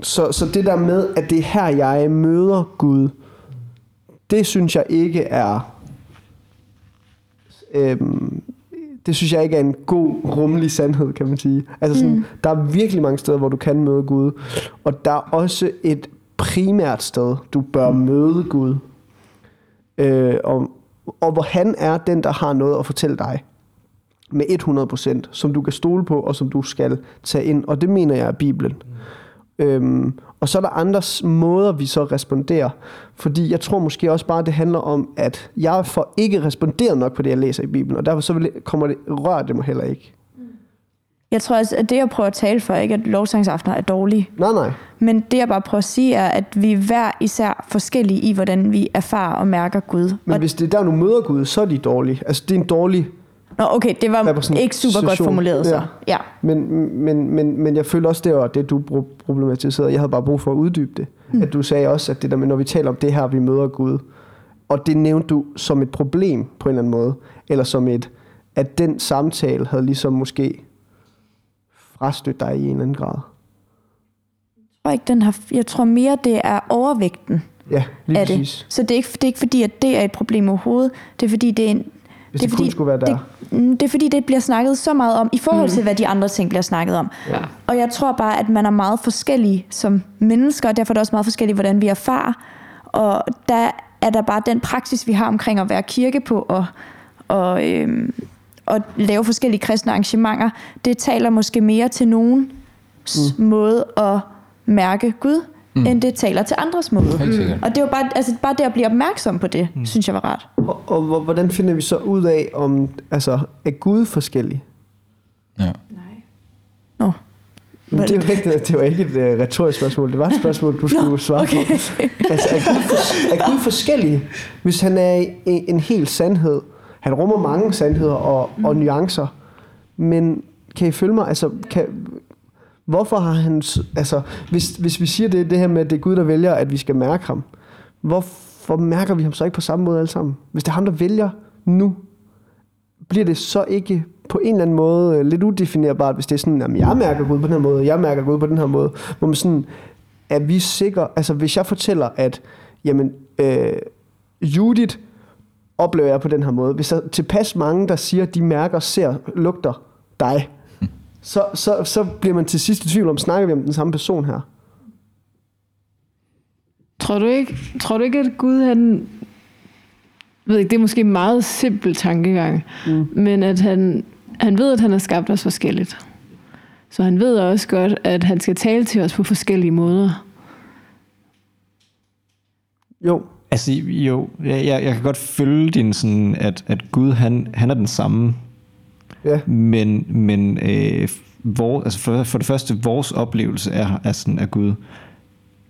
så, så det der med, at det er her, jeg møder Gud, det synes jeg ikke er øhm, det synes jeg ikke er en god, rummelig sandhed, kan man sige. Altså sådan, mm. der er virkelig mange steder, hvor du kan møde Gud. Og der er også et primært sted, du bør møde Gud. Øh, og, og hvor han er den, der har noget at fortælle dig. Med 100%, som du kan stole på, og som du skal tage ind. Og det mener jeg er Bibelen. Mm. Øhm, og så er der andre måder, vi så responderer. Fordi jeg tror måske også bare, det handler om, at jeg får ikke responderet nok på det, jeg læser i Bibelen. Og derfor så vil, kommer det, rører det mig heller ikke. Jeg tror også, at det jeg prøver at tale for, ikke at lovsangsaftener er dårlige. Nej, nej. Men det jeg bare prøver at sige er, at vi er hver især forskellige i, hvordan vi erfarer og mærker Gud. Men og hvis det er der, du møder Gud, så er de dårlige. Altså det er en dårlig Nå, okay, det var ikke super godt formuleret så. Ja. ja. Men, men, men, men jeg føler også, det var det, du problematiserede. Jeg havde bare brug for at uddybe det. Mm. At du sagde også, at det der med, når vi taler om det her, vi møder Gud. Og det nævnte du som et problem på en eller anden måde. Eller som et, at den samtale havde ligesom måske frastødt dig i en eller anden grad. Jeg tror, ikke, den har, jeg tror mere, det er overvægten ja, lige af præcis. det. Så det er, ikke, det er ikke fordi, at det er et problem overhovedet. Det er fordi, det er en, hvis det, er det fordi, kun skulle være der. Det, mm, det er fordi, det bliver snakket så meget om, i forhold til, mm. hvad de andre ting bliver snakket om. Ja. Og jeg tror bare, at man er meget forskellige som mennesker, og derfor er det også meget forskelligt, hvordan vi erfarer. Og der er der bare den praksis, vi har omkring at være kirke på og, og, øhm, og lave forskellige kristne arrangementer, det taler måske mere til nogen mm. måde at mærke Gud, mm. end det taler til andres måde. Sikkert. Og det er jo bare, altså bare det at blive opmærksom på det, mm. synes jeg var rart. Og, og hvor- hvordan finder vi så ud af, om altså, er Gud forskellig? Ja. Nå. Men det, er jo ikke, det var ikke et uh, retorisk spørgsmål, det var et spørgsmål, du skulle svare på. Altså, er Gud, for, er Gud forskellig, hvis han er en, en hel sandhed? Han rummer mange sandheder og, og nuancer, men kan I følge mig? Altså, kan, hvorfor har han... Altså, hvis, hvis vi siger det, det her med, at det er Gud, der vælger, at vi skal mærke ham, hvorfor mærker vi ham så ikke på samme måde alle sammen? Hvis det er ham, der vælger nu, bliver det så ikke på en eller anden måde øh, lidt udefinerbart, hvis det er sådan, at jeg mærker Gud på den her måde, jeg mærker Gud på den her måde, hvor man sådan, er vi sikre, altså hvis jeg fortæller, at jamen, øh, Judith oplever jeg på den her måde, hvis der er tilpas mange, der siger, at de mærker, ser, lugter dig, så, så, så bliver man til sidst i tvivl om, snakker vi om den samme person her? Tror du ikke, tror du ikke at Gud han... Ved ikke, det er måske en meget simpel tankegang, mm. men at han, han ved, at han har skabt os forskelligt. Så han ved også godt, at han skal tale til os på forskellige måder. Jo, Altså jo, jeg, jeg, jeg kan godt følge din sådan, at, at Gud han, han er den samme, ja, men, men øh, vor, altså for, for det første, vores oplevelse af, af, sådan, af Gud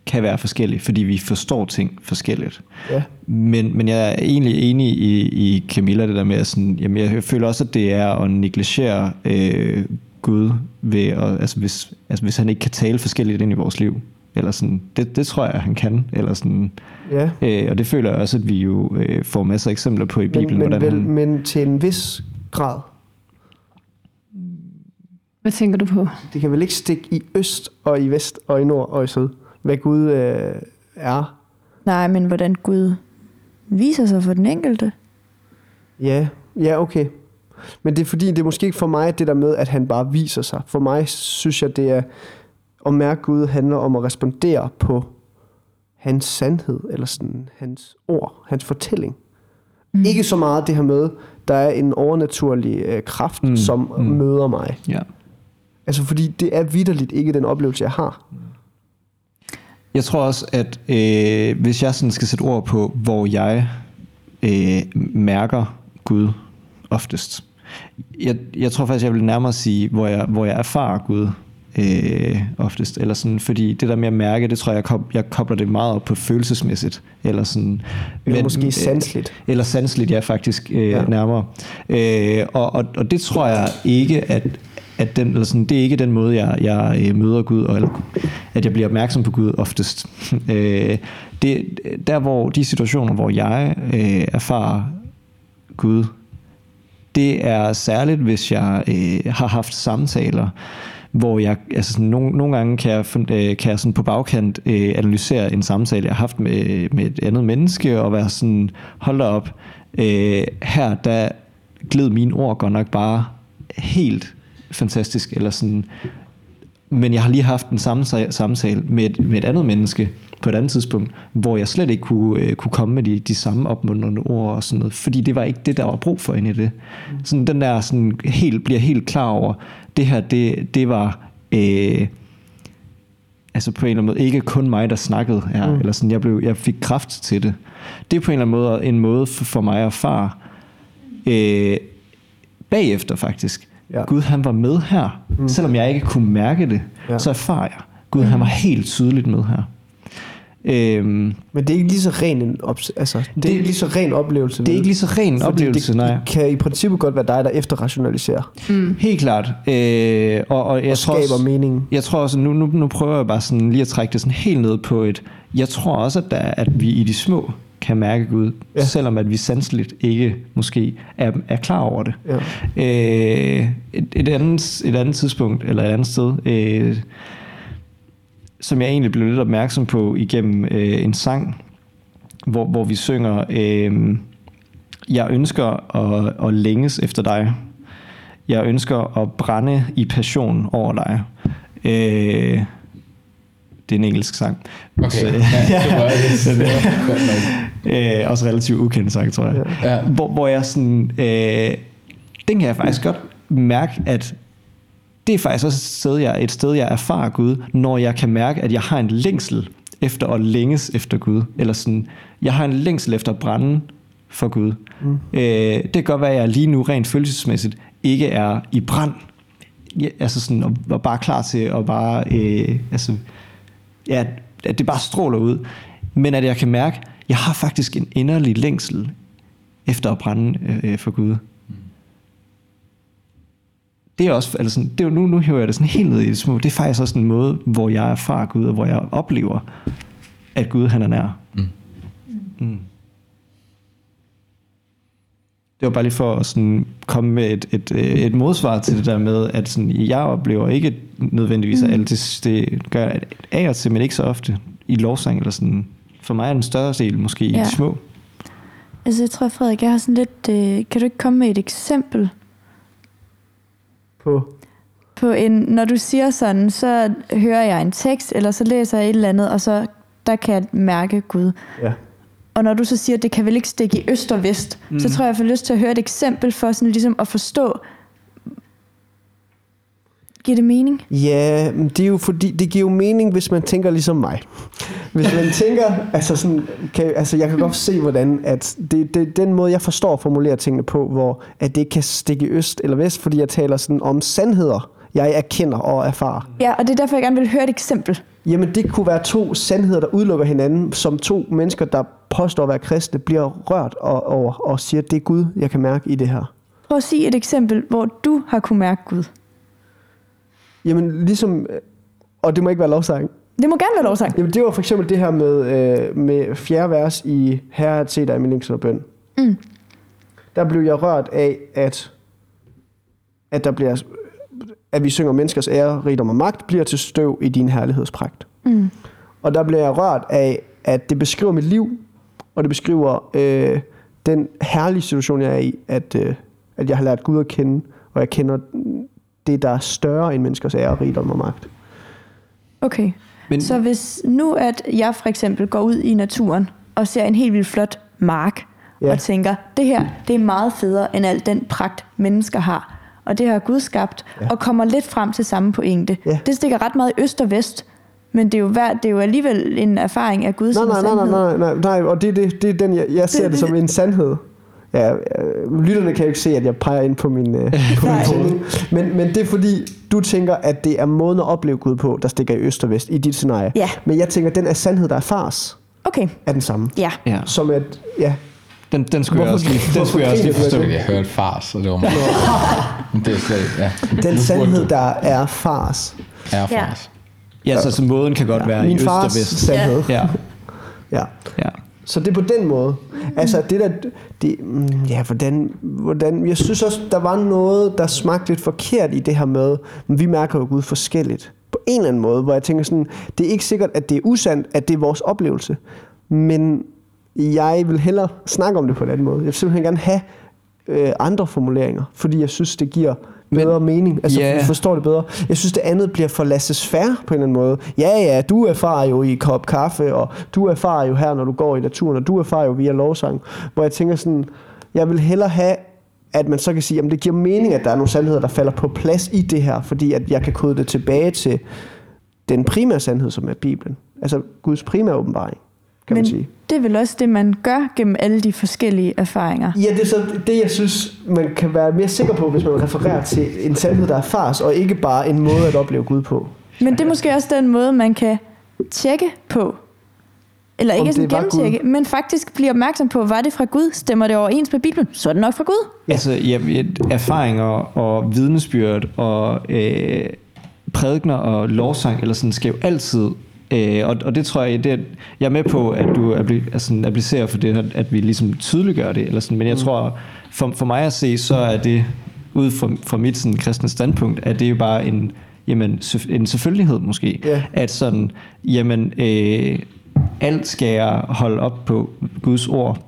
kan være forskellig, fordi vi forstår ting forskelligt. ja, Men, men jeg er egentlig enig i, i Camilla, det der med, at sådan, jamen jeg føler også, at det er at negligere øh, Gud, ved at, altså, hvis, altså hvis han ikke kan tale forskelligt ind i vores liv. Eller sådan, det, det tror jeg, han kan. Eller sådan, ja. øh, og det føler jeg også, at vi jo øh, får masser af eksempler på i Bibelen. Men, men, hvordan vel, han, men til en vis grad. Hvad tænker du på? Det kan vel ikke stikke i øst og i vest og i nord og i syd, hvad Gud øh, er. Nej, men hvordan Gud viser sig for den enkelte. Ja, ja, okay. Men det er fordi, det er måske ikke for mig det der med, at han bare viser sig. For mig synes jeg, det er at mærke Gud handler om at respondere på hans sandhed, eller sådan hans ord, hans fortælling. Mm. Ikke så meget det her med, der er en overnaturlig øh, kraft, mm. Som mm. mm. møder mig. ja. Altså fordi det er vidderligt ikke den oplevelse, jeg har. Jeg tror også, at øh, hvis jeg sådan skal sætte ord på, hvor jeg øh, mærker Gud oftest. Jeg, jeg tror faktisk, jeg vil nærmere sige, hvor jeg, hvor jeg erfarer Gud øh, oftest. Eller sådan, fordi det der med at mærke, det tror jeg, jeg, kob, jeg kobler det meget op på følelsesmæssigt. Eller sådan. Eller måske sanseligt. Eller sanseligt, ja faktisk øh, ja. nærmere. Øh, og, og, og det tror jeg ikke, at, at den, eller sådan, det er ikke den måde, jeg, jeg øh, møder Gud, og, eller, at jeg bliver opmærksom på Gud oftest. <laughs> øh, det, der hvor de situationer, hvor jeg øh, erfarer Gud, det er særligt, hvis jeg øh, har haft samtaler, hvor jeg, altså sådan, nogle, nogle gange kan jeg, fund- øh, kan jeg sådan på bagkant øh, analysere en samtale, jeg har haft med, med et andet menneske, og være sådan, hold da op, øh, her der gled mine ord godt nok bare helt fantastisk, eller sådan, men jeg har lige haft en samtale, samtale med, et, med et andet menneske på et andet tidspunkt, hvor jeg slet ikke kunne, øh, kunne komme med de, de samme opmuntrende ord og sådan noget, fordi det var ikke det, der var brug for inde i det. Sådan den der sådan helt, bliver helt klar over, det her, det, det var øh, altså på en eller anden måde ikke kun mig, der snakkede her, mm. eller sådan, jeg, blev, jeg fik kraft til det. Det er på en eller anden måde en måde for, for mig at erfare øh, bagefter faktisk. Ja. Gud han var med her, mm. selvom jeg ikke kunne mærke det, Ja. så erfarer jeg. Gud han var helt tydeligt med her. Øhm, Men det er ikke lige så ren en altså, det, det er ikke lige så ren oplevelse. det er vel? ikke lige så ren en oplevelse, det, nej. det kan i princippet godt være dig, der efterrationaliserer Helt klart. Øh, og, og, jeg og tror skaber også, meningen. Jeg tror også, nu, nu, nu prøver jeg bare sådan lige at trække det sådan helt ned på et... Jeg tror også, at, der, at vi i de små kan mærke Gud, Ja. selvom at vi sanseligt ikke måske er, er klar over det. Ja. Øh, et, et, andet, et andet tidspunkt, eller et andet sted, øh, som jeg egentlig blev lidt opmærksom på igennem øh, en sang, hvor, hvor vi synger, øh, jeg ønsker at, at længes efter dig. Jeg ønsker at brænde i passion over dig. Øh, det er en engelsk sang. Okay, Så, ja, det var, <laughs> det, <laughs> øh, også relativt ukendt sang, tror jeg. Ja. Hvor, hvor jeg sådan, øh, den kan jeg faktisk godt mærke, at det er faktisk også et sted, jeg, et sted, jeg erfarer Gud, når jeg kan mærke, at jeg har en længsel efter at længes efter Gud. Eller sådan, jeg har en længsel efter at brænde for Gud. Mm. Øh, det kan godt være, at jeg lige nu rent følelsesmæssigt ikke er i brand. Ja, altså sådan, og, og bare klar til at bare, øh, altså, ja, at det bare stråler ud. Men at jeg kan mærke, at jeg har faktisk en inderlig længsel efter at brænde øh, for Gud. Det er også, altså sådan, det er nu, nu hiver jeg det sådan helt ned i det små. Det er faktisk også en måde, hvor jeg erfarer Gud, og hvor jeg oplever, at Gud han er nær. Mm. Mm. Det var bare lige for at sådan komme med et, et, øh, et modsvar til det der med, at sådan, jeg oplever ikke nødvendigvis, at alt det, det gør af og til, men ikke så ofte i lovsang. Eller sådan. For mig er den større del måske ja. i de små. Altså, jeg tror, Frederik, jeg har sådan lidt... Øh, kan du ikke komme med et eksempel På. på en... Når du siger sådan, så hører jeg en tekst, eller så læser jeg et eller andet, og så der kan jeg mærke Gud. Ja. Og når du så siger, at det kan vel ikke stikke i øst og vest, mm. så tror jeg, jeg får lyst til at høre et eksempel for sådan ligesom at forstå, giver det mening? Ja, men det er jo fordi, det giver jo mening, hvis man tænker ligesom mig. Hvis man tænker, altså sådan, kan, altså jeg kan godt se, hvordan, at det, det, den måde, jeg forstår at formulere tingene på, hvor at det ikke kan stikke i øst eller vest, fordi jeg taler sådan om sandheder, jeg erkender og erfarer. Ja, og det er derfor, jeg gerne vil høre et eksempel. Jamen det kunne være to sandheder, der udelukker hinanden, som to mennesker, der påstår at være kristne, bliver rørt og, over og siger, det er Gud, jeg kan mærke i det her. Prøv at sige et eksempel, hvor du har kunne mærke Gud. Jamen ligesom, og det må ikke være lovsang. Det må gerne være lovsang. Jamen, det var for eksempel det her med, øh, med fjerde vers i Herre at se dig i min længsel og bøn. Mm. Der blev jeg rørt af, at, at, der bliver, at vi synger menneskers ære, rigdom og magt, bliver til støv i din herlighedspragt. Mm. Og der blev jeg rørt af, at det beskriver mit liv, og det beskriver øh, den herlige situation, jeg er i, at, øh, at jeg har lært Gud at kende, og jeg kender det, der er større end menneskers ære, rigdom og magt. Okay. Men-. Så hvis nu, at jeg for eksempel går ud i naturen og ser en helt vildt flot mark, Ja. og tænker, det her, det er meget federe end al den pragt, mennesker har. Og det har Gud skabt, Ja. og kommer lidt frem til samme pointe. Ja. Det stikker ret meget i øst og vest, men det er jo, hver, det er jo alligevel en erfaring af Gud Nej, nej, nej, nej, nej, nej, nej, og det, er det, det er den, jeg, jeg ser det, Det- som en sandhed. Ja, øh, lytterne kan jo ikke se, at jeg peger ind på min, øh, <laughs> på min Nej. tænding. Men, men det er fordi, du tænker, at det er måden at opleve Gud på, der stikker i øst og vest i dit scenarie. Ja. Men jeg tænker, at den er sandhed, der er fars, Okay, er den samme. ja. Ja. Som at, ja, Den, den skulle jeg Hvorfor- også lige, den skulle jeg også lige forstå. Jeg hørte fars, og det var meget. <laughs> Det er slet ja. den sandhed, der er fars. Er fars. Ja, så, så måden kan godt være i Min øst og fars vest. sandhed. Ja, Ja. ja. Så det er på den måde. Altså det der, det, mm, ja, hvordan, hvordan, jeg synes også, der var noget, der smagte lidt forkert i det her med, men vi mærker jo Gud forskelligt. På en eller anden måde, hvor jeg tænker sådan, det er ikke sikkert, at det er usandt, at det er vores oplevelse. Men jeg vil hellere snakke om det på en anden måde. Jeg vil simpelthen gerne have øh, andre formuleringer, fordi jeg synes, det giver bedre men, mening. Altså, yeah. vi forstår det bedre. Jeg synes, det andet bliver for laissez faire på en eller anden måde. Ja, ja, du erfarer jo i kop kaffe, og du erfarer jo her, når du går i naturen, og du erfarer jo via lovsang. Hvor jeg tænker sådan, jeg vil hellere have, at man så kan sige, at det giver mening, at der er nogle sandheder, der falder på plads i det her, fordi at jeg kan kode det tilbage til den primære sandhed, som er Bibelen. Altså Guds primære åbenbaring, kan Men man sige. det er vel også det, man gør gennem alle de forskellige erfaringer. Ja, det er så det, jeg synes, man kan være mere sikker på, hvis man refererer til en sandhed, der er fars, og ikke bare en måde at opleve Gud på. Men det er måske også den måde, man kan tjekke på. Eller ikke sådan gennemtjekke, men faktisk blive opmærksom på, var det fra Gud? Stemmer det overens med Bibelen? Så er det nok fra Gud. Altså, ja, erfaringer og vidnesbyrd og øh, prædikner og lovsang, eller sådan, skal jo altid, øh, og, og det tror jeg, det, er- jeg er med på, at du altså, applicerer for det, at vi ligesom tydeliggør det, eller sådan, men jeg tror, for, for mig at se, så er det, ud fra, fra mit sådan, kristne standpunkt, at det er jo bare en, jamen, en selvfølgelighed måske, Ja. at sådan, jamen, øh, alt skal jeg holde op på Guds ord,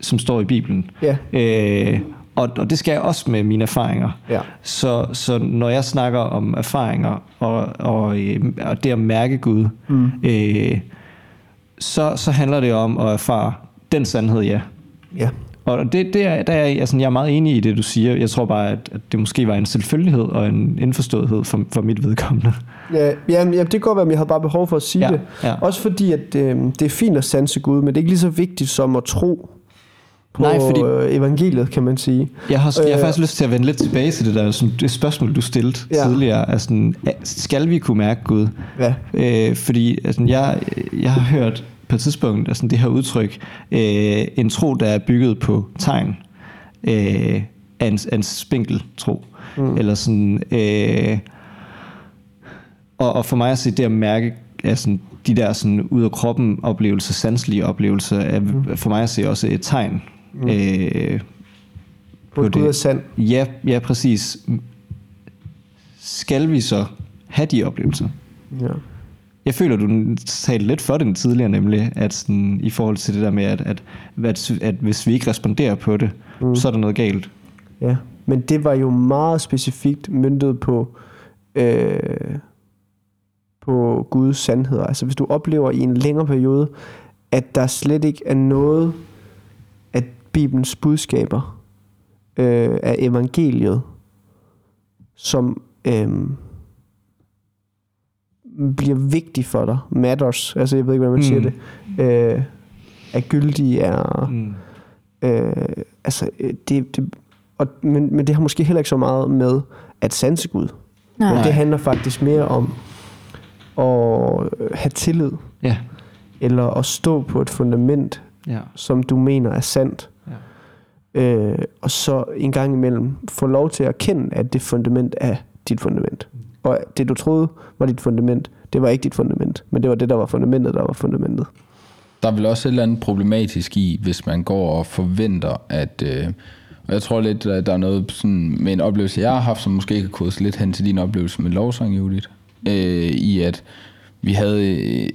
som står i Bibelen. Ja. Øh, Og, og det skal jeg også med mine erfaringer. Ja. Så, så når jeg snakker om erfaringer og, og, øh, og det at mærke Gud, mm. øh, så, så handler det om at erfare den sandhed, ja. Ja. Og det, det er, der er, altså, jeg er meget enig i det, du siger. Jeg tror bare, at, at det måske var en selvfølgelighed og en indforståethed for, for mit vedkommende. Ja, jamen, jamen, det kan godt være, men jeg havde bare behov for at sige Ja, det. ja. Også fordi, at øh, det er fint at sanse Gud, men det er ikke lige så vigtigt som at tro på Nej, fordi- øh, evangeliet, kan man sige. Jeg har, jeg har Øh, faktisk lyst til at vende lidt tilbage til det der som det spørgsmål, du stillede Ja. tidligere. Altså, skal vi kunne mærke Gud? Ja. Øh, fordi altså, jeg, jeg har hørt på et tidspunkt altså, det her udtryk, øh, en tro, der er bygget på tegn, øh, er en, en spinkel tro. Mm. Eller sådan, øh, og, og for mig at se det at mærke altså, de der sådan, ud af kroppen oplevelser, sanselige oplevelser, er mm. for mig at se også et tegn. Mm. Øh, På Gud det. er sand. Ja, ja, præcis. Skal vi så have de oplevelser? Ja. Jeg føler, du talte lidt for den tidligere, nemlig, at sådan, i forhold til det der med, at, at, at, at hvis vi ikke responderer på det, mm. så er der noget galt. Ja, men det var jo meget specifikt myndet på, øh, på Guds sandheder. Altså hvis du oplever i en længere periode, at der slet ikke er noget Bibelens budskaber øh, af evangeliet, som øh, bliver vigtig for dig, matters, altså jeg ved ikke, hvordan man Mm. siger det, øh, er gyldige, er... Mm. Øh, altså, øh, det, det, og, men, men det har måske heller ikke så meget med at sanse Gud. Nej. Men det handler faktisk mere om at øh, have tillid, Ja. eller at stå på et fundament, ja. som du mener er sandt. Øh, og så en gang imellem få lov til at erkende, at det fundament er dit fundament. Og det du troede var dit fundament, det var ikke dit fundament, men det var det, der var fundamentet, der var fundamentet. Der er vel også et eller andet problematisk i, hvis man går og forventer, at... Øh, og jeg tror lidt, at der er noget sådan, med en oplevelse, jeg har haft, som måske kan kodes lidt hen til din oplevelse med lovsang, Judith. Øh, I at vi havde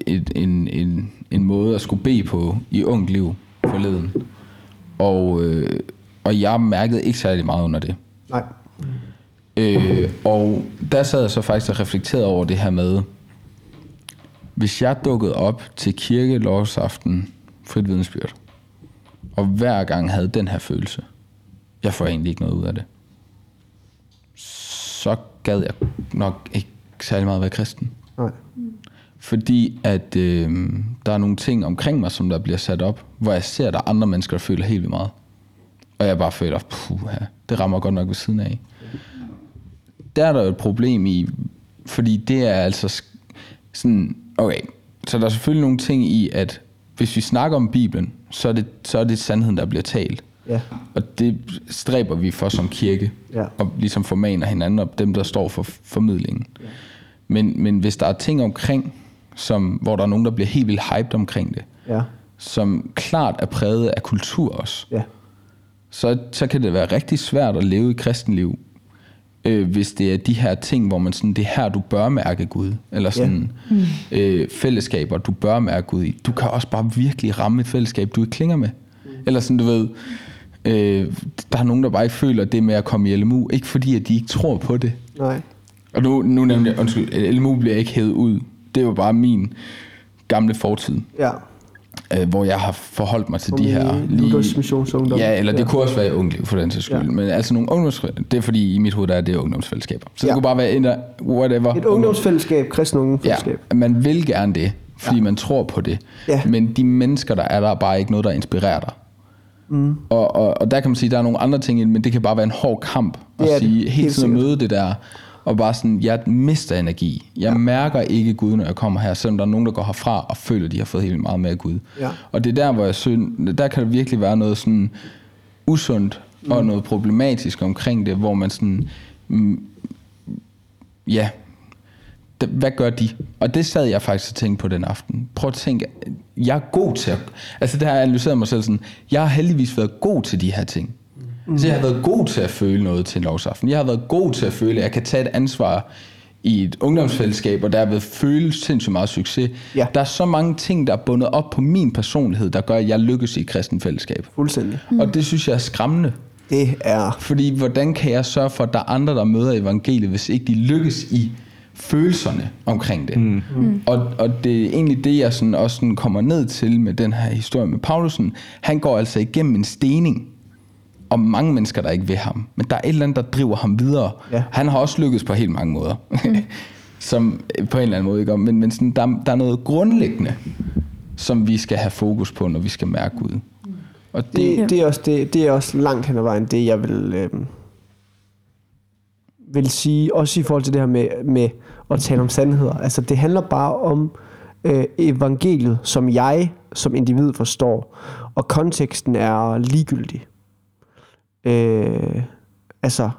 et, en, en, en måde at skulle bede på i ungt liv forleden. Og, øh, og jeg mærkede ikke særlig meget under det. Nej. Øh, og der sad jeg så faktisk og reflekterede over det her med, hvis jeg dukkede op til kirke lovsaften frit vidensbyrd, og hver gang havde den her følelse, jeg får egentlig ikke noget ud af det, så gad jeg nok ikke særlig meget at være kristen. Nej. Fordi at øh, der er nogle ting omkring mig, som der bliver sat op, hvor jeg ser, at der er andre mennesker, der føler helt vildt meget. Og jeg bare føler, puh, det rammer godt nok ved siden af. Der er der jo et problem i, fordi det er altså sådan, okay, så der er selvfølgelig nogle ting i, at hvis vi snakker om Bibelen, så er det, så er det sandheden, der bliver talt. Ja. Og det stræber vi for som kirke, Ja. og ligesom formaner hinanden, og dem, der står for formidlingen. Men, men hvis der er ting omkring, som, hvor der er nogen, der bliver helt vildt hyped omkring det, Ja. som klart er præget af kultur også, Ja. så, så kan det være rigtig svært at leve i kristenliv, øh, hvis det er de her ting, hvor man sådan, det er her, du bør mærke Gud, eller sådan mm. øh, fællesskaber, du bør mærke Gud i. Du kan også bare virkelig ramme et fællesskab, du ikke klinger med. Mm. Eller sådan, du ved, øh, der er nogen, der bare ikke føler det med at komme i LMU, ikke fordi, at de ikke tror på det. Nej. Og nu, nu nævnte jeg, undskyld, LMU bliver ikke hævet ud. Det var bare min gamle fortid, Ja. øh, hvor jeg har forholdt mig til Som de her... Missionsungdom. Ja, eller det Ja. kunne også være ungliv for den sags skyld. Ja. Ja. Men altså nogle ungdoms... Det er fordi i mit hoved der er det ungdomsfællesskaber. Så Ja. det kunne bare være en af whatever. Et ungdomsfællesskab, kristen ungdomsfællesskab. Ja, man vil gerne det, fordi ja. man tror på det. Ja. Men de mennesker, der er der, er bare ikke noget, der inspirerer dig. Mm. Og, og, og der kan man sige, der er nogle andre ting, men det kan bare være en hård kamp at det, sige, helt hele tiden at møde det der, og bare sådan, jeg mister energi. Jeg ja. mærker ikke Gud, når jeg kommer her, selvom der er nogen, der går herfra og føler, at de har fået helt meget med Gud. Ja. Og det er der, hvor jeg synes, der kan der virkelig være noget sådan usundt mm. og noget problematisk omkring det, hvor man sådan, mm, ja, hvad gør de? Og det sad jeg faktisk og tænkte på den aften. Prøv at tænke, jeg er god til at... Altså det har jeg analyseret mig selv sådan, jeg har heldigvis været god til de her ting. Mm. Så jeg har været god til at føle noget til en lovsaften. Jeg har været god til at føle, at jeg kan tage et ansvar i et ungdomsfællesskab, og derved føle sindssygt meget succes. Ja. Der er så mange ting, der er bundet op på min personlighed, der gør, at jeg lykkes i et kristen fællesskab. Fuldstændig. Mm. Og det synes jeg er skræmmende. Det er... Fordi hvordan kan jeg sørge for, at der er andre, der møder evangeliet, hvis ikke de lykkes i følelserne omkring det? Mm. Og, og det er egentlig det, jeg sådan også sådan kommer ned til med den her historie med Paulusen. Han går altså igennem en stening, og mange mennesker, der ikke vil ham. Men der er et eller andet, der driver ham videre. Ja. Han har også lykkes på helt mange måder. <laughs> som øh, på en eller anden måde, ikke? Men, men sådan, der, der er noget grundlæggende, som vi skal have fokus på, når vi skal mærke Gud. Og det, Det, det, er også det, det er også langt hen ad vejen det, jeg vil, øh, vil sige, også i forhold til det her med, med at tale om sandheder. Altså, det handler bare om øh, evangeliet, som jeg som individ forstår, og konteksten er ligegyldig. Øh, altså,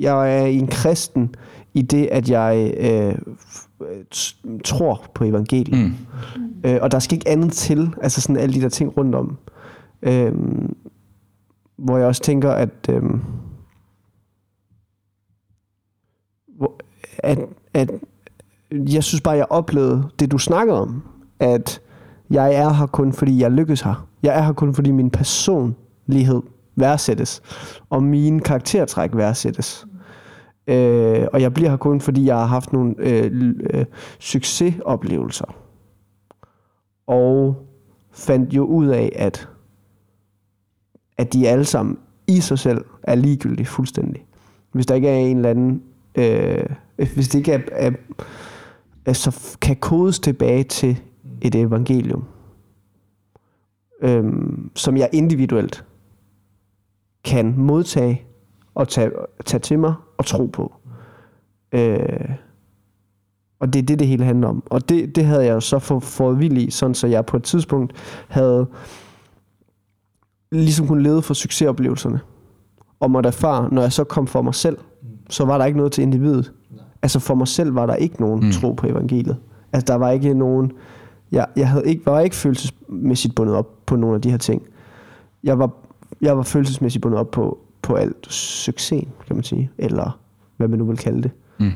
jeg er en kristen i det, at jeg øh, tror på evangeliet. Mm. Øh, og der skal ikke andet til, altså sådan alle de der ting rundt om. Øhm, hvor jeg også tænker, at, hvor, at, at jeg synes bare, jeg oplevede det, du snakkede om, at jeg er her kun, fordi jeg lykkes her. Jeg er her kun, fordi min personlighed værdsættes, og mine karaktertræk værdsættes. Øh, og jeg bliver her kun, fordi jeg har haft nogle øh, øh, succesoplevelser. Og fandt jo ud af, at, at de alle sammen i sig selv er ligegyldige fuldstændig. Hvis der ikke er en eller anden... Øh, hvis det ikke er, er, er, så kan kodes tilbage til et evangelium, øhm, som jeg individuelt kan modtage og tage, tage til mig og tro på. Øh, og det er det, det hele handler om. Og det, det havde jeg jo så fået, fået vild i, sådan så jeg på et tidspunkt havde ligesom kunne leve for succesoplevelserne. Og måtte erfare, når jeg så kom for mig selv, så var der ikke noget til individet. Altså for mig selv var der ikke nogen mm. tro på evangeliet. Altså der var ikke nogen... Jeg, jeg havde ikke, var ikke følelsesmæssigt bundet op på nogle af de her ting. Jeg var, jeg var følelsesmæssigt bundet op på, på alt succesen, kan man sige. Eller hvad man nu vil kalde det. Mm.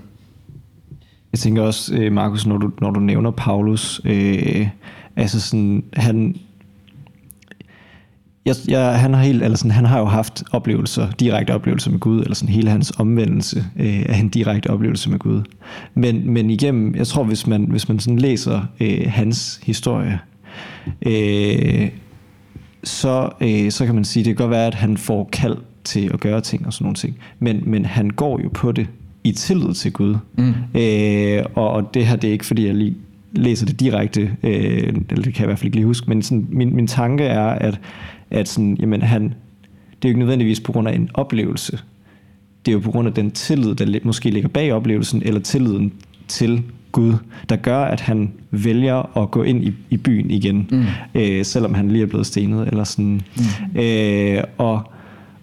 Jeg tænker også, øh, Markus, når du, når du nævner Paulus, øh, altså sådan, han, jeg, jeg, han, har helt, eller sådan, han har jo haft oplevelser, direkte oplevelser med Gud, eller sådan hele hans omvendelse øh, er en direkte oplevelse med Gud. Men, men igennem, jeg tror, hvis man, hvis man sådan læser øh, hans historie, øh, så, øh, så kan man sige, det kan godt være, at han får kald til at gøre ting og sådan nogle ting. Men, men han går jo på det i tillid til Gud. Mm. Øh, og, og det her, det er ikke fordi, jeg lige læser det direkte, øh, eller det kan jeg i hvert fald ikke lige huske, men sådan, min, min tanke er, at, at sådan, jamen, han, det er jo ikke nødvendigvis på grund af en oplevelse. Det er jo på grund af den tillid, der måske ligger bag oplevelsen, eller tilliden til Gud, der gør, at han vælger at gå ind i, i byen igen, mm. øh, selvom han lige er blevet stenet. Eller sådan. Mm. Øh, og,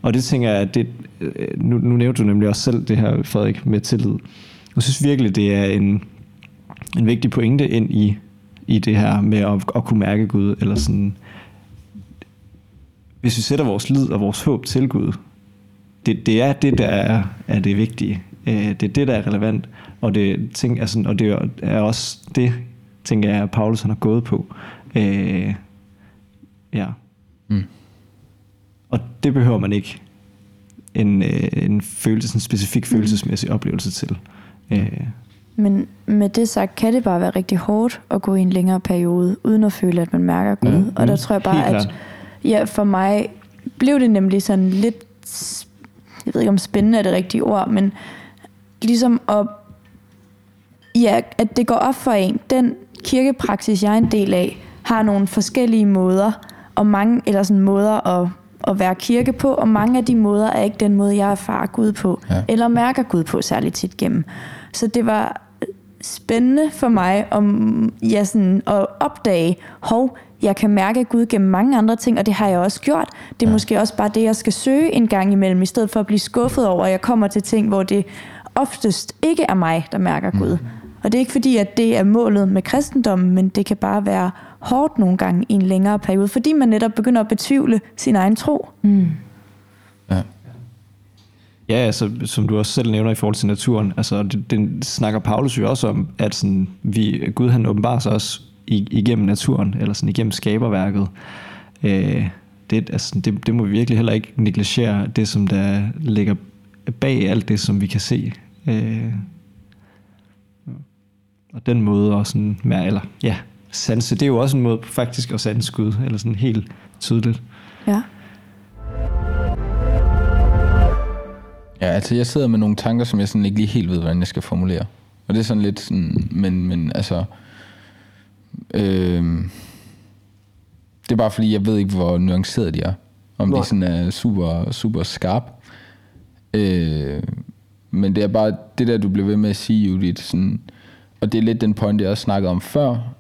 og det tænker jeg, at det, øh, nu, nu nævnte du nemlig også selv det her, Frederik, med tillid. Jeg synes virkelig, det er en, en vigtig pointe ind i, i det her med at, at kunne mærke Gud, eller sådan, hvis vi sætter vores lid og vores håb til Gud, det, det er det, der er, er det vigtige. Øh, det er det, der er relevant, og det, ting, altså, og det er også det, tænker jeg, at Paulus han har gået på. Øh, ja. Mm. Og det behøver man ikke en, øh, en følelse, en specifik følelsesmæssig oplevelse til. Øh, Men med det sagt, kan det bare være rigtig hårdt at gå i en længere periode, uden at føle, at man mærker Gud. Mm, og der mm, tror jeg bare, at ja, for mig blev det nemlig sådan lidt, jeg ved ikke om spændende er det rigtige ord, men ligesom at, ja, at det går op for en. Den kirkepraksis, jeg er en del af, har nogle forskellige måder, og mange, eller sådan måder at, at være kirke på, og mange af de måder er ikke den måde, jeg erfarer Gud på, Ja. eller mærker Gud på særligt tit gennem. Så det var spændende for mig om, ja, sådan, at opdage, hov, jeg kan mærke Gud gennem mange andre ting, og det har jeg også gjort. Det er ja. måske også bare det, jeg skal søge en gang imellem, i stedet for at blive skuffet over, at jeg kommer til ting, hvor det oftest ikke er mig, der mærker Gud. Mm. Og det er ikke fordi, at det er målet med kristendommen, men det kan bare være hårdt nogle gange i en længere periode, fordi man netop begynder at betvivle sin egen tro. Ja. Ja, altså, som du også selv nævner i forhold til naturen, altså, det, den snakker Paulus jo også om, at sådan, vi, Gud han åbenbarer sig også i, igennem naturen, eller sådan igennem skaberværket. Øh, det det, altså, det, det må vi virkelig heller ikke negligere, det som der ligger bag alt det, som vi kan se. Øh, og den måde at sådan, mere, eller ja, sanse, det er jo også en måde faktisk at sanse Gud, eller sådan helt tydeligt. Ja. Ja, altså jeg sidder med nogle tanker, som jeg sådan ikke lige helt ved, hvordan jeg skal formulere. Og det er sådan lidt sådan, men, men altså... Øh, det er bare fordi, jeg ved ikke, hvor nuanceret de er. Om Nej. de sådan er super, super skarp. Øh, men det er bare det der, du blev ved med at sige, Judith. Sådan, og det er lidt den point, jeg også snakkede om før.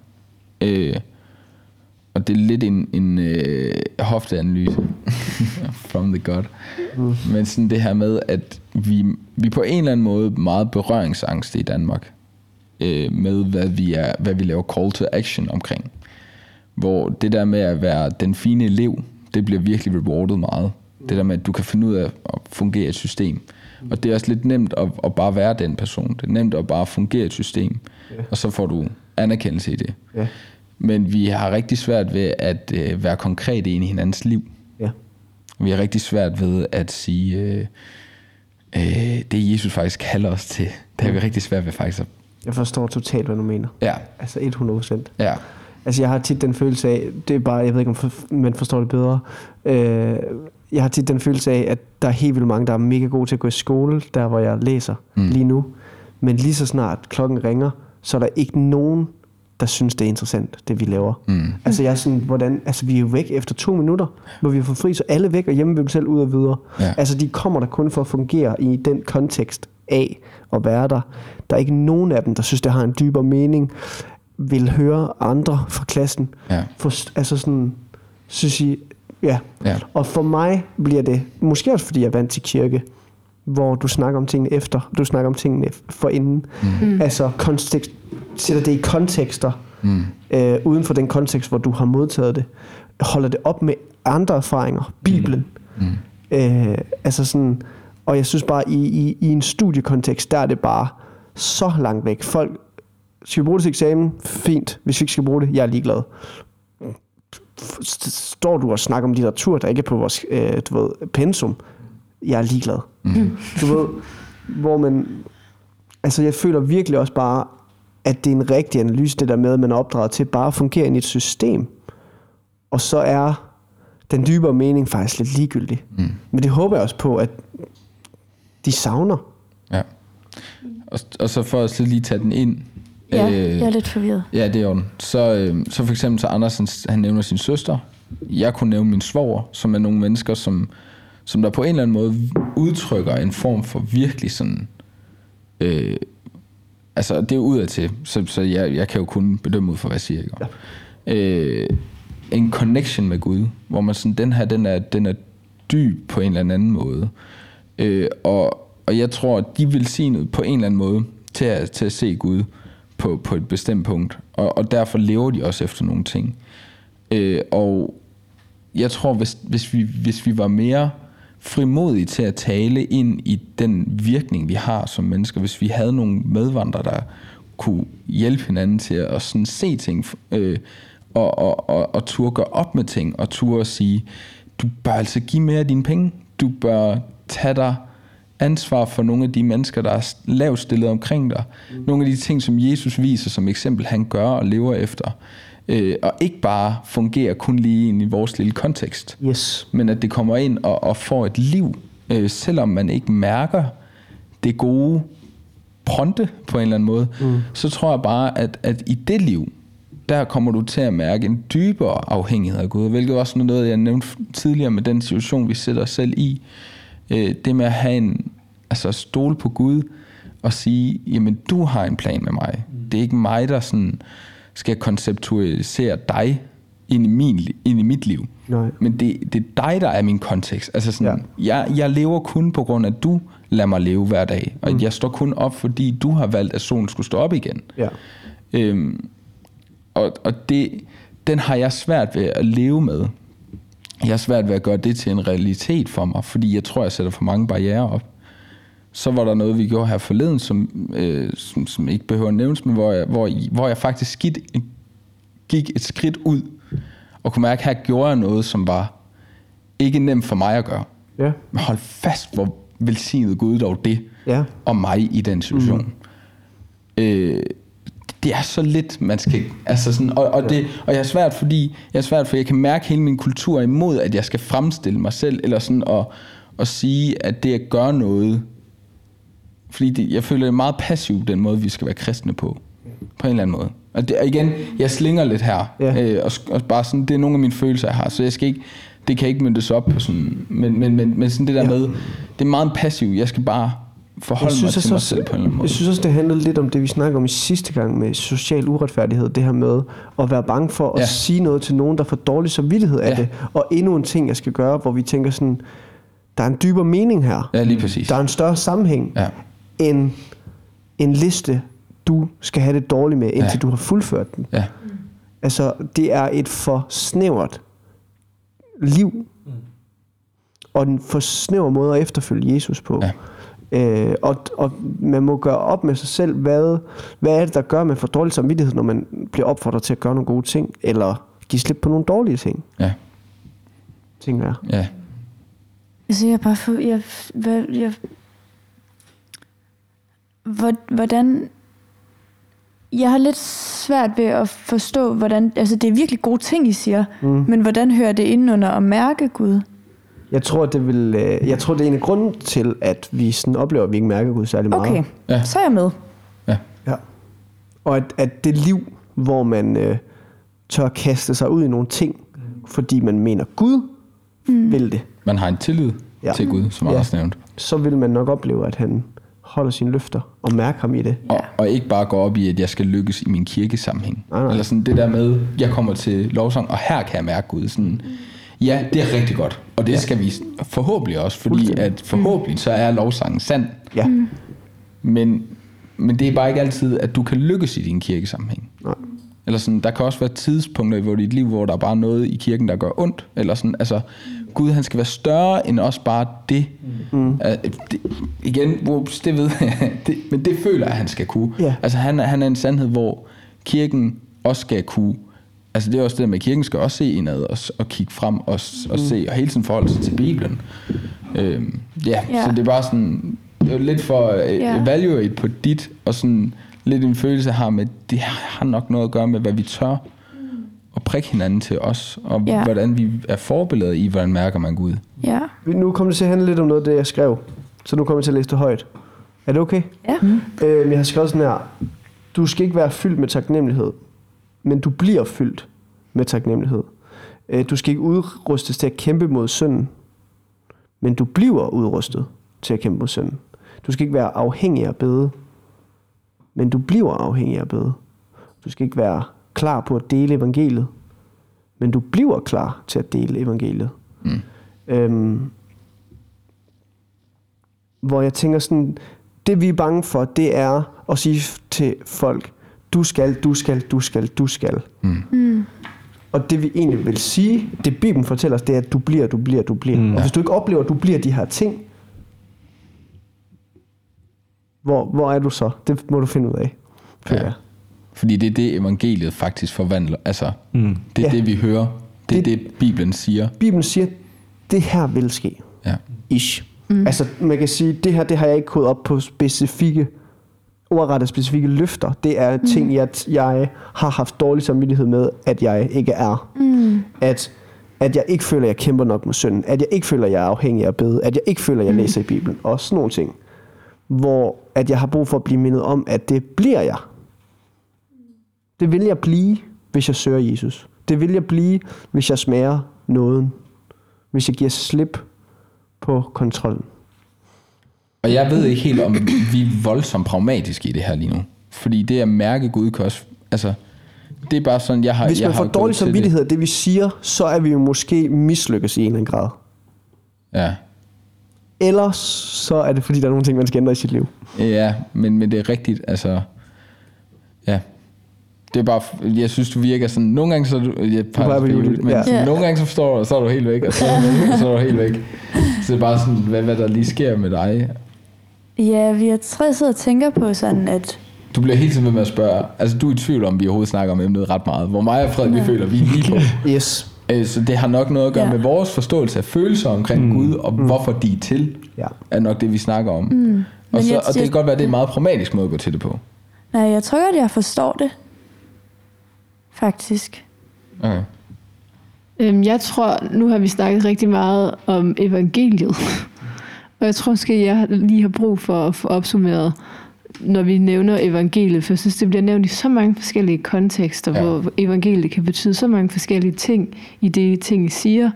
Øh, og det er lidt en, en øh, hofteanalyse <laughs> from the God. Mm. Men sådan det her med, at vi, vi på en eller anden måde meget berøringsangst i Danmark. Øh, med hvad vi, er, hvad vi laver call to action omkring. Hvor det der med at være den fine elev, det bliver virkelig rewardet meget. Det der med, at du kan finde ud af at fungere i et system. Og det er også lidt nemt at, at bare være den person. Det er nemt at bare fungere i et system. Og så får du anerkendelse i det. Ja. Men vi har rigtig svært ved at øh, være konkrete i hinandens liv. Ja. Vi har rigtig svært ved at sige, øh, øh, det Jesus faktisk kalder os til. Det har vi rigtig svært ved faktisk at... Jeg forstår totalt, hvad du mener. Ja, Altså 100 procent. ja, Altså jeg har tit den følelse af, det er bare, jeg ved ikke om man forstår det bedre, øh, jeg har tit den følelse af, at der er helt vildt mange, der er mega gode til at gå i skole, der hvor jeg læser mm. lige nu. Men lige så snart klokken ringer, så er der ikke nogen, der synes, det er interessant, det vi laver. Mm. Altså jeg er sådan, hvordan, altså vi er jo væk efter to minutter, hvor vi får fri, så alle væk og hjemme ved dem selv ud og videre. Ja. Altså de kommer der kun for at fungere i den kontekst af at være der. Der er ikke nogen af dem, der synes, det har en dybere mening, vil høre andre fra klassen. Ja. For, altså sådan, synes I, ja. Ja. Og for mig bliver det, måske også fordi jeg er vant til kirke, hvor du snakker om tingene efter, du snakker om tingene forinden. Mm. Altså kontekst, sætter det i kontekster, mm. øh, uden for den kontekst, hvor du har modtaget det. Holder det op med andre erfaringer, Bibelen. Mm. Øh, altså sådan, og jeg synes bare, i, i, i en studiekontekst, der er det bare så langt væk. Folk, skal vi bruge det til eksamen? Fint. Hvis vi ikke skal bruge det, jeg er ligeglad. Står du og snakker om litteratur, der ikke er på vores øh, du ved, pensum? Jeg er ligeglad. Mm. Du ved, hvor man... Altså, jeg føler virkelig også bare, at det er en rigtig analyse, det der med, at man er opdraget til bare at fungere i et system. Og så er den dybere mening faktisk lidt ligegyldig. Mm. Men det håber jeg også på, at de savner. ja. Og, og så for at så lige tage den ind. Ja, øh, jeg er lidt forvirret. Ja, det er orden. Så, øh, så for eksempel så Andersen, han nævner sin søster. Jeg kunne nævne min svoger, som er nogle mennesker, som, som der på en eller anden måde udtrykker en form for virkelig sådan... Øh, altså, det er udadtil, så, så jeg, jeg kan jo kun bedømme ud fra, hvad jeg siger. Ikke? Ja. Øh, en connection med Gud, hvor man sådan, den her, den er, den er dyb på en eller anden måde. Øh, og, og jeg tror, at de vil sige noget på en eller anden måde til at, til at se Gud på, på et bestemt punkt. Og, og derfor lever de også efter nogle ting. Øh, og jeg tror, hvis, hvis, vi, hvis vi var mere frimodige til at tale ind i den virkning, vi har som mennesker, hvis vi havde nogle medvandrere, der kunne hjælpe hinanden til at sådan se ting, øh, og, og, og, og turde gøre op med ting, og turde sige, du bør altså give mere af dine penge. Du bør tage dig ansvar for nogle af de mennesker, der er lavt stillet omkring dig. Mm. Nogle af de ting, som Jesus viser som eksempel, han gør og lever efter. Øh, og ikke bare fungerer kun lige ind i vores lille kontekst, Yes. men at det kommer ind og, og får et liv, øh, selvom man ikke mærker det gode pronte på en eller anden måde, mm. så tror jeg bare, at, at i det liv, der kommer du til at mærke en dybere afhængighed af Gud, hvilket også er noget, jeg nævnte tidligere med den situation, vi sætter os selv i. Øh, det med at have en, altså at stole på Gud og sige, jamen du har en plan med mig. Det er ikke mig, der sådan skal konceptualisere dig ind i, min, ind i mit liv. Nej. Men det, det er dig, der er min kontekst. Altså sådan, ja. jeg, jeg lever kun på grund af, at du lader mig leve hver dag. Og mm. jeg står kun op, fordi du har valgt, at solen skulle stå op igen. Ja. Øhm, og og det, den har jeg svært ved at leve med. Jeg har svært ved at gøre det til en realitet for mig, fordi jeg tror, jeg sætter for mange barriere op. Så var der noget, vi gjorde her forleden, som, øh, som, som ikke behøver at nævnes, men hvor jeg, hvor, hvor jeg faktisk skidt, gik et skridt ud, og kunne mærke, at her gjorde jeg noget, som var ikke nemt for mig at gøre. Ja. Men hold fast, hvor velsignet Gud dog det Ja. og mig i den situation. Mm. Øh, det er så lidt, man skal... Altså sådan, og, og, det, og jeg er svært, fordi jeg er svært, for jeg kan mærke hele min kultur imod, at jeg skal fremstille mig selv, eller sådan at, at sige, at det at gøre noget... Fordi det, jeg føler, det er meget passivt, den måde, vi skal være kristne på. På en eller anden måde. Og, det, og igen, jeg slinger lidt her. Ja. Øh, og, og bare sådan, det er nogle af mine følelser, jeg har. Så jeg skal ikke, det kan ikke myndes op på sådan... Men, men, men, men sådan det der Ja. med, det er meget passivt. Jeg skal bare forholde mig til mig selv på en eller anden måde. Jeg synes også, det handlede lidt om det, vi snakkede om i sidste gang med social uretfærdighed. Det her med at være bange for at Ja. sige noget til nogen, der får dårlig samvittighed af Ja. det. Og endnu en ting, jeg skal gøre, hvor vi tænker sådan, der er en dybere mening her. Ja, lige præcis. Der er en større sammenhæng Ja. End en liste, du skal have det dårligt med, indtil Ja. du har fuldført den. Ja. Altså, det er et for snævert liv, og en for snæver måde at efterfølge Jesus på. Ja. Øh, og, og man må gøre op med sig selv, hvad, hvad er det, der gør, at man får dårlig samvittighed, når man bliver opfordret til at gøre nogle gode ting, eller give slip på nogle dårlige ting, Ja. tænker jeg. Ja. Altså, jeg bare for, jeg, hvad, jeg, hvor- hvordan, jeg har lidt svært ved at forstå, hvordan, altså det er virkelig gode ting, I siger, mm. men hvordan hører det ind under at mærke Gud? Jeg tror, det vil, øh, jeg tror, det er en af grunden til, at vi sådan oplever, at vi ikke mærker Gud særlig meget. Okay, Ja. så er jeg med. Ja. Ja. Og at, at det liv, hvor man øh, tør kaste sig ud i nogle ting, fordi man mener, Gud mm. vil det, Man har en tillid Ja. ja. til Gud, som Ja. Anders nævnte. så vil man nok opleve, at han holder sine løfter og mærker ham i det. Og, og ikke bare gå op i, at jeg skal lykkes i min kirkesammenhæng. Nej, nej. Eller sådan det der med, jeg kommer til lovsang, og her kan jeg mærke Gud. Sådan, ja, det er rigtig godt. Og det skal vi forhåbentlig også, fordi at forhåbentlig så er lovsangen sand. Ja. Mm. Men, men det er bare ikke altid, at du kan lykkes i din kirkesammenhæng. Nej. Eller sådan, der kan også være tidspunkter i dit liv, hvor der er bare noget i kirken, der gør ondt. Eller sådan, altså, Gud han skal være større end også bare det. Mm. Uh, det igen, whoops, det ved jeg, <laughs> det, men det føler jeg, at han skal kunne. Ja. Altså han, er- han er en sandhed, hvor kirken også skal kunne, altså det er også det der med, at kirken skal også se indad og, og kigge frem og, og se, og hele tiden forholde sig til Bibelen. Øhm, ja, Ja. så det er bare sådan, det er lidt for at Ja. ja. evaluate på dit, og sådan lidt en følelse her med, det har nok noget at gøre med, hvad vi tør at prikke hinanden til os, og Ja. hvordan vi er forbilleder i, hvordan mærker man Gud. Ja. Nu kommer det til at handle lidt om noget af det, jeg skrev. Så nu kommer jeg til at læse det højt. Er det okay? Ja. Øh, jeg har skrevet sådan her. Du skal ikke være fyldt med taknemmelighed, men du bliver fyldt med taknemmelighed. Øh, du skal ikke udrustes til at kæmpe mod synden, men du bliver udrustet til at kæmpe mod synden. Du skal ikke være afhængig af bede, men du bliver afhængig af bede. Du skal ikke være klar på at dele evangeliet, men du bliver klar til at dele evangeliet. Mm. Øhm, hvor jeg tænker sådan, det vi er bange for, det er at sige til folk, du skal, du skal, du skal, du skal. Mm. Og det vi egentlig vil sige, det Bibelen fortæller os, det er, at du bliver, du bliver, du bliver. Mm. Og hvis du ikke oplever, at du bliver de her ting, hvor, hvor er du så? Det må du finde ud af. Ja. jeg. Fordi det er det, evangeliet faktisk forvandler. Altså, mm. det er Ja. det, vi hører. Det er Det- det, Bibelen siger. Bibelen siger, det her vil ske. Ja. Ish. Mm. Altså, man kan sige, det her, det har jeg ikke kodet op på specifikke, ordrettet specifikke løfter. Det er mm. ting, jeg, jeg har haft dårlig samvittighed med, at jeg ikke er. Mm. At, at jeg ikke føler, at jeg kæmper nok med synden. At jeg ikke føler, at jeg er afhængig af bede. At jeg ikke føler, at jeg læser i Bibelen. Og sådan nogle ting. Hvor at jeg har brug for at blive mindet om, at det bliver jeg. Det vil jeg blive, hvis jeg søger Jesus. Det vil jeg blive, hvis jeg smager nåden. Hvis jeg giver slip på kontrollen. Og jeg ved ikke helt, om vi er voldsomt pragmatiske i det her lige nu. Fordi det at mærke Gud kan også... Altså, det er bare sådan, jeg har... Hvis jeg man har får gået dårlig samvittighed af det, vi siger, så er vi jo måske mislykkes i en eller anden grad. Det. Ja. Eller så er det, fordi der er nogle ting, man skal ændre i sit liv. Ja, men, men det er rigtigt, altså... Ja. Det er bare, jeg synes, du virker sådan, nogle gange så er du, jeg bare på hjulet, men ja. sådan, Ja. nogle gange så forstår du, og så er du helt væk, og så er du, så er du helt væk. Så det er bare sådan, hvad, hvad der lige sker med dig. Ja, vi har tre siddet og tænker på sådan, at Du bliver hele tiden ved med at spørge, altså du er i tvivl om, vi overhovedet snakker om emnet ret meget, hvor mig og Frederik, vi føler, vi er lige på. Yes. Øh, Så det har nok noget at gøre Ja. ja. med vores forståelse af følelser omkring mm. Gud, og mm. hvorfor de er til, Ja. er nok det, vi snakker om. Mm. Og, Men så, og det kan godt være, at det er en meget pragmatisk måde at gå til det på. Nej, jeg tror godt, jeg forstår det. Faktisk. Okay. Øhm, jeg tror, nu har vi snakket rigtig meget om evangeliet. <laughs> Og jeg tror måske, jeg lige har brug for at få opsummeret, når vi nævner evangeliet. For jeg synes, det bliver nævnt i så mange forskellige kontekster, Ja. hvor evangeliet kan betyde så mange forskellige ting i det, ting I siger.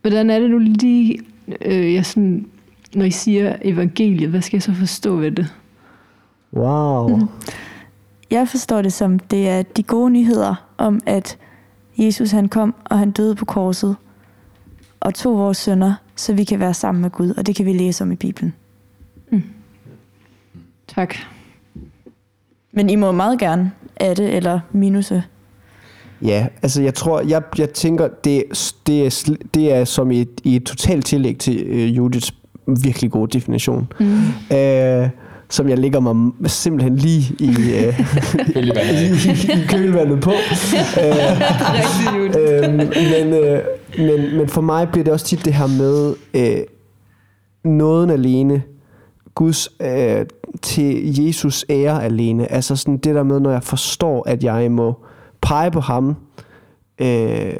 Hvordan er det nu lige, øh, jeg sådan, når I siger evangeliet, hvad skal jeg så forstå ved det? Wow. Mm. Jeg forstår det som, det er de gode nyheder om, at Jesus han kom, og han døde på korset, og tog vores sønner, så vi kan være sammen med Gud, og det kan vi læse om i Bibelen. Tak. Men I må meget gerne af det, eller minuse. Ja, altså jeg tror, jeg, jeg tænker, det, det, er, det er som i et, i et totalt tillæg til øh, Judiths virkelig gode definition. Mm. Øh, som jeg lægger mig simpelthen lige i, øh, <laughs> <laughs> i, i kølvandet på. <laughs> øh, øh, men, øh, men, men for mig bliver det også tit det her med øh, nåden alene, Guds øh, til Jesus ære alene. Altså sådan det der med, når jeg forstår, at jeg må pege på ham, øh,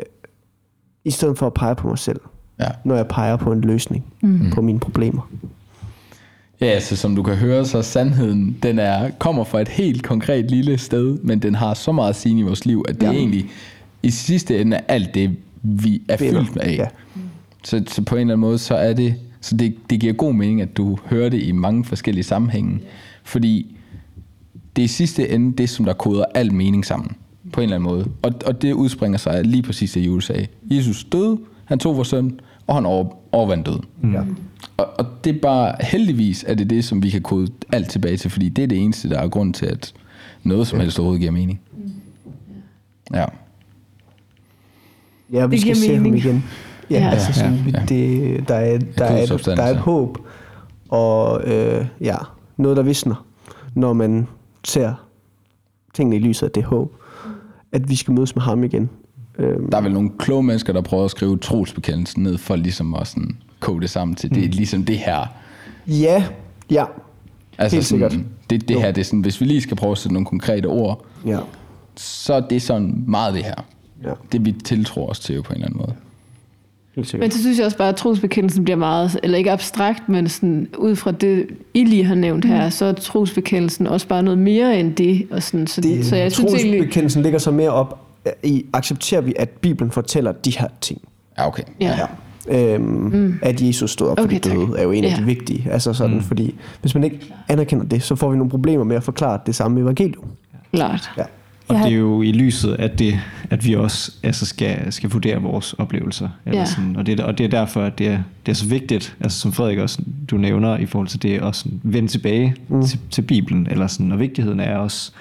i stedet for at pege på mig selv. Ja. Når jeg peger på en løsning mm. på mine problemer. Ja, altså som du kan høre, så sandheden, den er, kommer fra et helt konkret lille sted, men den har så meget sige i vores liv, at det ja. Er egentlig i sidste ende er alt det, vi er Vinder. fyldt med af. Ja. Så, så på en eller anden måde, så er det, så det, det giver god mening, at du hører det i mange forskellige sammenhænge, fordi det er i sidste ende det, som der koder al mening sammen, på en eller anden måde. Og, og det udspringer sig lige præcis det, Jules sagde. Jesus døde, han tog vores søn, og han over, overvandt døden. Ja. Og, og det er bare, heldigvis er det det, som vi kan kode alt tilbage til, fordi det er det eneste, der er grund til, at noget som helst overhovedet giver mening. Ja. Ja, vi Det skal giver se ham mening. igen. Ja, Ja. altså sådan, Ja, ja. Det, der, er, der, er, et- der er et håb, og øh, ja, noget, der visner, når man ser tingene i lyset af det håb, at vi skal mødes med ham igen. Øhm, Der er vel nogle kloge mennesker, der prøver at skrive trosbekendelsen ned, for ligesom at sådan kode det sammen til, det er ligesom det her. ja, ja, Altså Helt sådan, sikkert. Det, det Jo. her, det er sådan, hvis vi lige skal prøve at sætte nogle konkrete ord, ja, så er det sådan meget det her. ja, Det vi tiltror os til på en eller anden måde. Men så synes jeg også bare, at trosbekendelsen bliver meget, eller ikke abstrakt, men sådan, ud fra det, I lige har nævnt her, så er trosbekendelsen også bare noget mere end det. Og sådan, så, det, så jeg synes egentlig... Trosbekendelsen ligger så mere op i, accepterer vi, at Bibelen fortæller de her ting. Ja, okay. Ja. Ja. Øhm, mm. At Jesus stod op for Okay, de døde, tak. er jo en af Ja. de vigtige. Altså sådan, mm. fordi hvis man ikke anerkender det, så får vi nogle problemer med at forklare det samme evangelium. Klart. Ja. Og det er jo i lyset af det, at vi også altså skal, skal vurdere vores oplevelser. Eller Ja. sådan, og, det, er- og det er derfor, at det er, det er så vigtigt, altså som Frederik også du nævner, i forhold til det, at sådan vende tilbage mm. til, til Bibelen. Eller sådan, og vigtigheden er også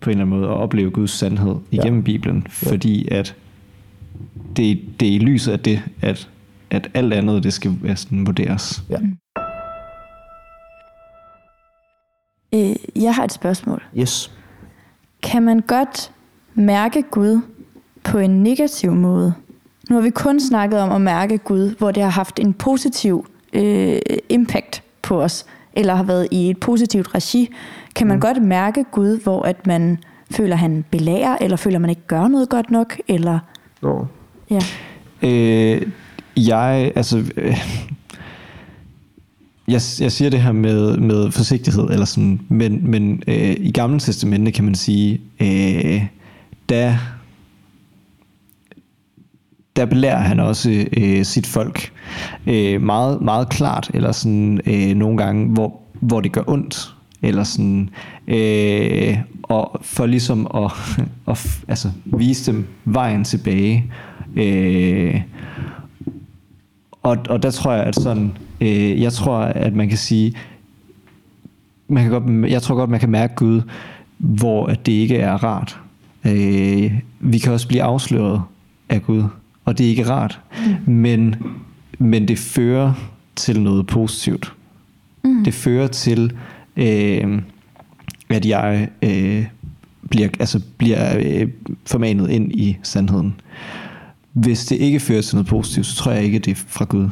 på en eller anden måde at opleve Guds sandhed igennem ja. Bibelen. Fordi at det, det er i lyset af det, at, at alt andet, det skal være sådan vurderes. Ja. Øh, jeg har et spørgsmål. Yes. Kan man godt mærke Gud på en negativ måde? Nu har vi kun snakket om at mærke Gud, hvor det har haft en positiv øh, impact på os, eller har været i et positivt regi. Kan man mm. godt mærke Gud, hvor at man føler, at han belærer, eller føler, at man ikke gør noget godt nok? Eller, Nå. ja. Øh, jeg, altså... Øh, jeg, jeg siger det her med, med forsigtighed, eller sådan, men, men øh, i Gamle Testamente kan man sige, øh, der, der belærer han også øh, sit folk øh, meget, meget klart, eller sådan øh, nogle gange, hvor, hvor det gør ondt, eller sådan, øh, og for ligesom at, <laughs> at altså, vise dem vejen tilbage. Øh, og, og der tror jeg, at sådan, øh, jeg tror, at man kan sige, man kan godt, jeg tror godt, man kan mærke Gud, hvor at det ikke er rart. Øh, vi kan også blive afsløret af Gud, og det er ikke rart. Mm. Men, men det fører til noget positivt. Mm. Det fører til, øh, at jeg øh, bliver, altså bliver øh, formanet ind i sandheden. Hvis det ikke fører til noget positivt, så tror jeg ikke, at det er fra Gud.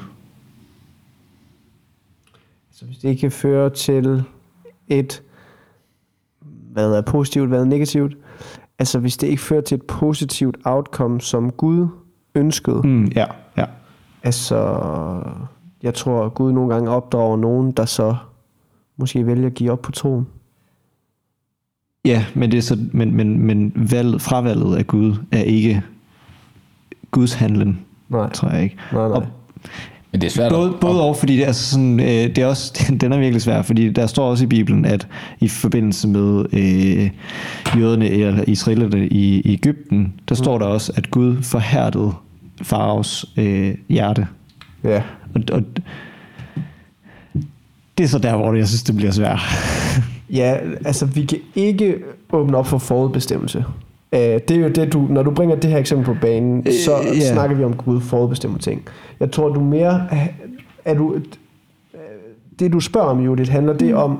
Så hvis det ikke fører til et, hvad er positivt, hvad er negativt, altså hvis det ikke fører til et positivt outcome, som Gud ønskede, Mm, ja, ja. altså jeg tror, at Gud nogle gange opdrager nogen, der så måske vælger at give op på troen. Ja, men, det er så, men, men, men valget, fravalget af Gud er ikke Guds handlen, Nej, tror jeg ikke. nej, nej. Og Men det er svært Både, at, både og, fordi det er, altså sådan, øh, det er også, <laughs> den er virkelig svær, fordi der står også i Bibelen, at i forbindelse med øh, jøderne eller israelerne i, i Ægypten, der står der også, at Gud forhærdede faraos øh, hjerte. Ja. Og, og det er så der, hvor jeg synes, det bliver svært. <laughs> Ja, altså vi kan ikke åbne op for forudbestemmelse. Øh, det er jo det, du, når du bringer det her eksempel på banen, så Øh, ja. snakker vi om Gud forudbestemmer ting. Jeg tror, du mere er du, øh, det du spørger om, Judith, handler det om,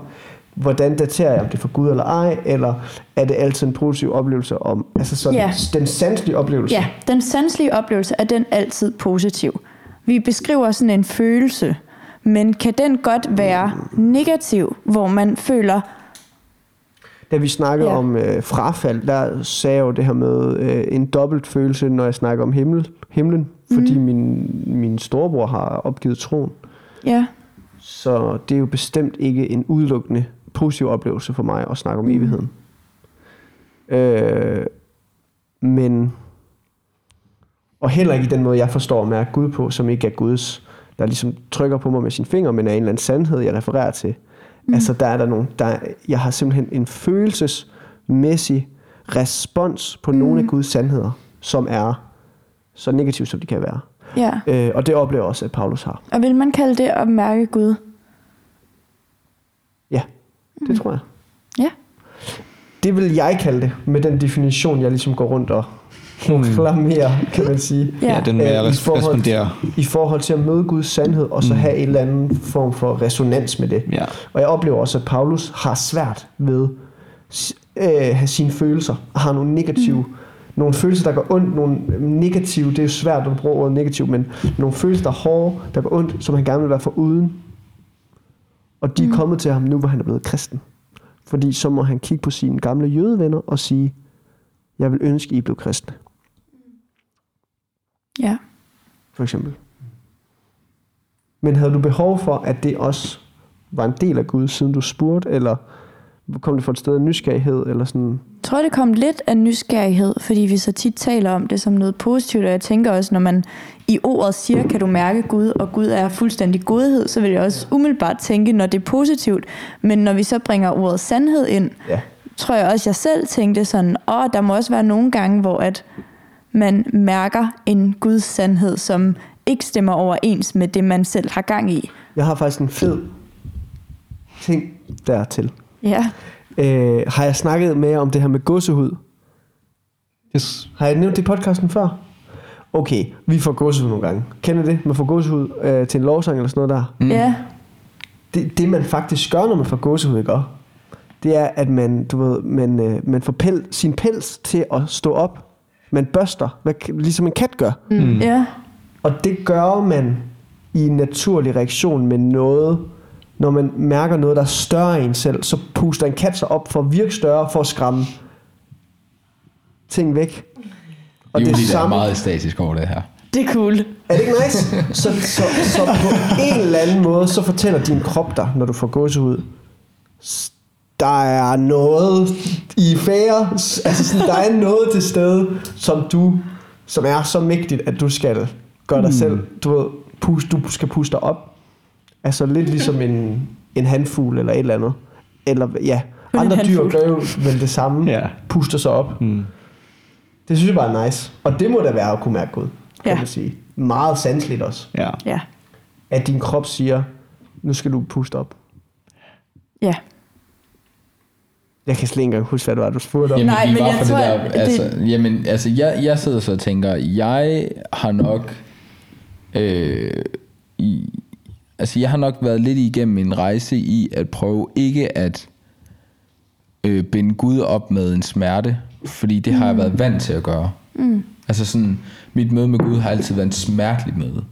hvordan daterer jeg, om det er for Gud eller ej, eller er det altid en positiv oplevelse om, altså sådan Ja. den sanselige oplevelse? Ja, den sanselige oplevelse er den altid positiv. Vi beskriver sådan en følelse, men kan den godt være negativ, hvor man føler, Da vi snakkede Ja. om øh, frafald, der sagde jeg jo det her med øh, en dobbelt følelse, når jeg snakker om himmel, himlen, fordi min, min storebror har opgivet troen. ja, Så det er jo bestemt ikke en udelukkende positiv oplevelse for mig at snakke om evigheden. Øh, men, og heller ikke i den måde, jeg forstår og mærker Gud på, som ikke er Guds, der ligesom trykker på mig med sin finger, men er en eller anden sandhed, jeg refererer til. Mm. Altså der er der nogle, der, er- jeg har simpelthen en følelsesmæssig respons på mm. nogle af Guds sandheder, som er så negative, som de kan være. ja. Øh, og det oplever også, at Paulus har. Og vil man kalde det at mærke Gud? Ja, det mm. tror jeg. Ja. Det vil jeg kalde det, med den definition, jeg ligesom går rundt og proklamerer, kan man sige. Ja. Ja, den vil Øh, forhold- respondere. I forhold til at møde Guds sandhed, og så mm. have en eller anden form for resonans med det. Ja. Og jeg oplever også, at Paulus har svært ved øh, have sine følelser, og har nogle negative, mm. nogle følelser, der går ondt, nogle negative, det er jo svært at bruge ordet negativ, men nogle følelser, der er hårde, der går ondt, som han gerne vil være for uden. Og de er kommet til ham nu, hvor han er blevet kristen. Fordi så må han kigge på sine gamle jødevenner og sige, jeg vil ønske, I blev kristne, Ja. for eksempel. Men havde du behov for, at det også var en del af Gud, siden du spurgte, eller kom det fra et sted af nysgerrighed, eller sådan? Jeg tror, det kom lidt af nysgerrighed, fordi vi så tit taler om det som noget positivt, og jeg tænker også, når man i ordet siger, kan du mærke Gud, og Gud er fuldstændig godhed, så vil jeg også umiddelbart tænke, når det er positivt. Men når vi så bringer ordet sandhed ind, Ja. tror jeg også, jeg selv tænkte sådan, åh, der må også være nogle gange, hvor at man mærker en Guds sandhed, som ikke stemmer overens med det, man selv har gang i. Jeg har faktisk en fed ting dertil. Ja, Øh, har jeg snakket med jer om det her med gåsehud? Yes. Har jeg nævnt det i podcasten før? Okay, vi får gåsehud nogle gange. Kender det? Man får gåsehud øh, til en lovsang eller sådan noget der. mm. ja, Det, det man faktisk gør, når man får gåsehud, ikke? Det er, at man, du ved, man, øh, man får pel, sin pels til at stå op. Man børster, hvad, ligesom en kat gør. mm. ja, Og det gør man i en naturlig reaktion med noget, når man mærker noget, der er større end en selv, så puster en kat sig op for at virke større, for at skræmme ting væk. Og Julie, det er samme, meget æstetisk over det her. det er cool. er det ikke nice? Så, så, så på en eller anden måde, så fortæller din krop dig, når du får gåsehud, der er noget i færre, altså sådan, der er noget til stede, som du, som er så mægtigt, at du skal gøre dig selv, du ved, pust, du skal puste dig op. Altså lidt ligesom en, en handfugl eller et eller andet. Eller ja, andre dyr gør jo vel det samme, Ja. puster sig op. Mm. Det synes jeg bare er nice. Og det må da være at kunne mærke Gud, kan Ja. man sige. Meget sanseligt også. Ja. Ja, At din krop siger, nu skal du puste op. ja. Jeg kan slet ikke engang huske, hvad det var, du spurgte om. Jamen, Nej, men jeg for tror, det der, det- altså, jamen, altså, jeg, jeg sidder så og tænker, jeg har nok, øh, i, altså, jeg har nok været lidt igennem en rejse i at prøve ikke at øh, binde Gud op med en smerte, fordi det har jeg været vant til at gøre. Mm. Altså sådan, mit møde med Gud har altid været en smertelig møde.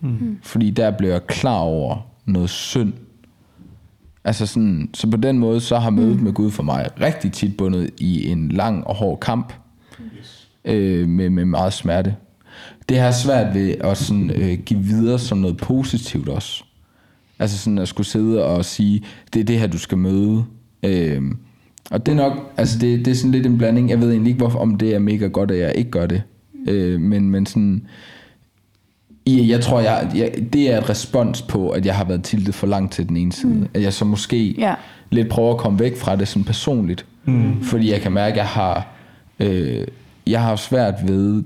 Mm. Fordi der blev jeg klar over noget synd. Altså sådan, så på den måde, så har mødet mm. med Gud for mig rigtig tit bundet i en lang og hård kamp. Øh, med, med meget smerte. Det har svært ved at sådan, øh, give videre som noget positivt også. Altså sådan at skulle sidde og sige, det er det her, du skal møde. Øh, og det er nok, altså det, det er sådan lidt en blanding. Jeg ved egentlig ikke, hvorfor, om det er mega godt, at jeg ikke gør det. Øh, men, men sådan, i, jeg tror, jeg, jeg, det er et respons på, at jeg har været tiltet for langt til den ene side. Mm. At jeg så måske Ja. lidt prøver at komme væk fra det sådan personligt. Mm. Fordi jeg kan mærke, at jeg har, øh, jeg har svært ved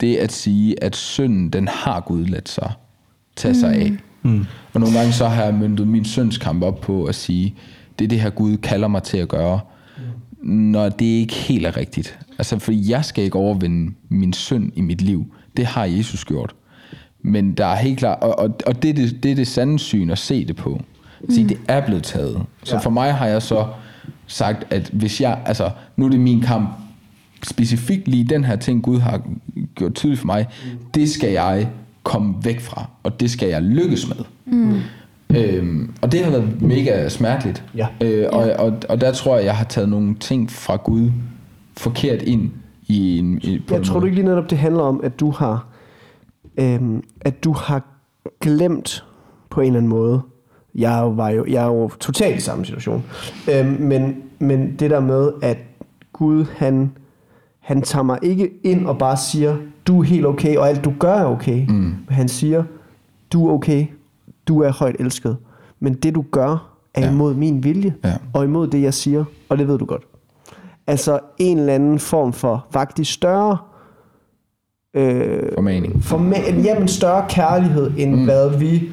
det at sige, at synden, den har Gud ladt sig tage sig af. Mm. Og nogle gange så har jeg myndet min syndskamp op på at sige, det er det her Gud kalder mig til at gøre, når det ikke helt er rigtigt. Altså, for jeg skal ikke overvinde min synd i mit liv. Det har Jesus gjort. Men der er helt klart, og, og, og det, er det, det er det sande syn at se det på. Sige, det er blevet taget. Så for mig har jeg så sagt, at hvis jeg, altså, nu er det min kamp, specifikt lige den her ting, Gud har gjort tydeligt for mig, det skal jeg komme væk fra, og det skal jeg lykkes med. Mm. Øhm, og det har været mega smerteligt. Ja. Øh, og, og, og der tror jeg, jeg har taget nogle ting fra Gud forkert ind i en, i, på Jeg en tror du måde. ikke lige netop, det handler om, at du har, øhm, at du har glemt på en eller anden måde. Jeg var jo, jeg er jo totalt i samme situation. Øhm, men, men det der med, at Gud, han, han tager mig ikke ind og bare siger, du er helt okay, og alt du gør er okay. Mm. Han siger, du er okay, du er højt elsket. Men det du gør, er Ja. imod min vilje, Ja. og imod det jeg siger, og det ved du godt. Altså en eller anden form for faktisk større øh, Formaning. forma- jamen større kærlighed, end mm. hvad vi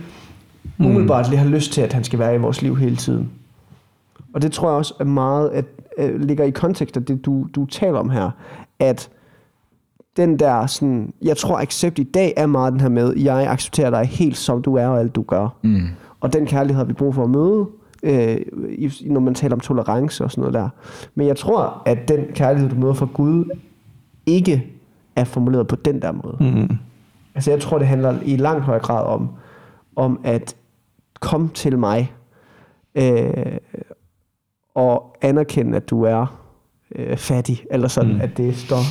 umiddelbart lige har lyst til, at han skal være i vores liv hele tiden. Og det tror jeg også er meget, at øh, ligger i kontekst af det, du, du taler om her, at den der sådan, jeg tror accept i dag er meget den her med, jeg accepterer dig helt som du er og alt du gør. Mm. Og den kærlighed har vi brug for at møde, øh, når man taler om tolerance og sådan noget der. Men jeg tror, at den kærlighed, du møder fra Gud, ikke er formuleret på den der måde. Mm. Altså jeg tror, det handler i langt højere grad om, om at komme til mig øh, og anerkende, at du er øh, fattig, eller sådan, mm. at det står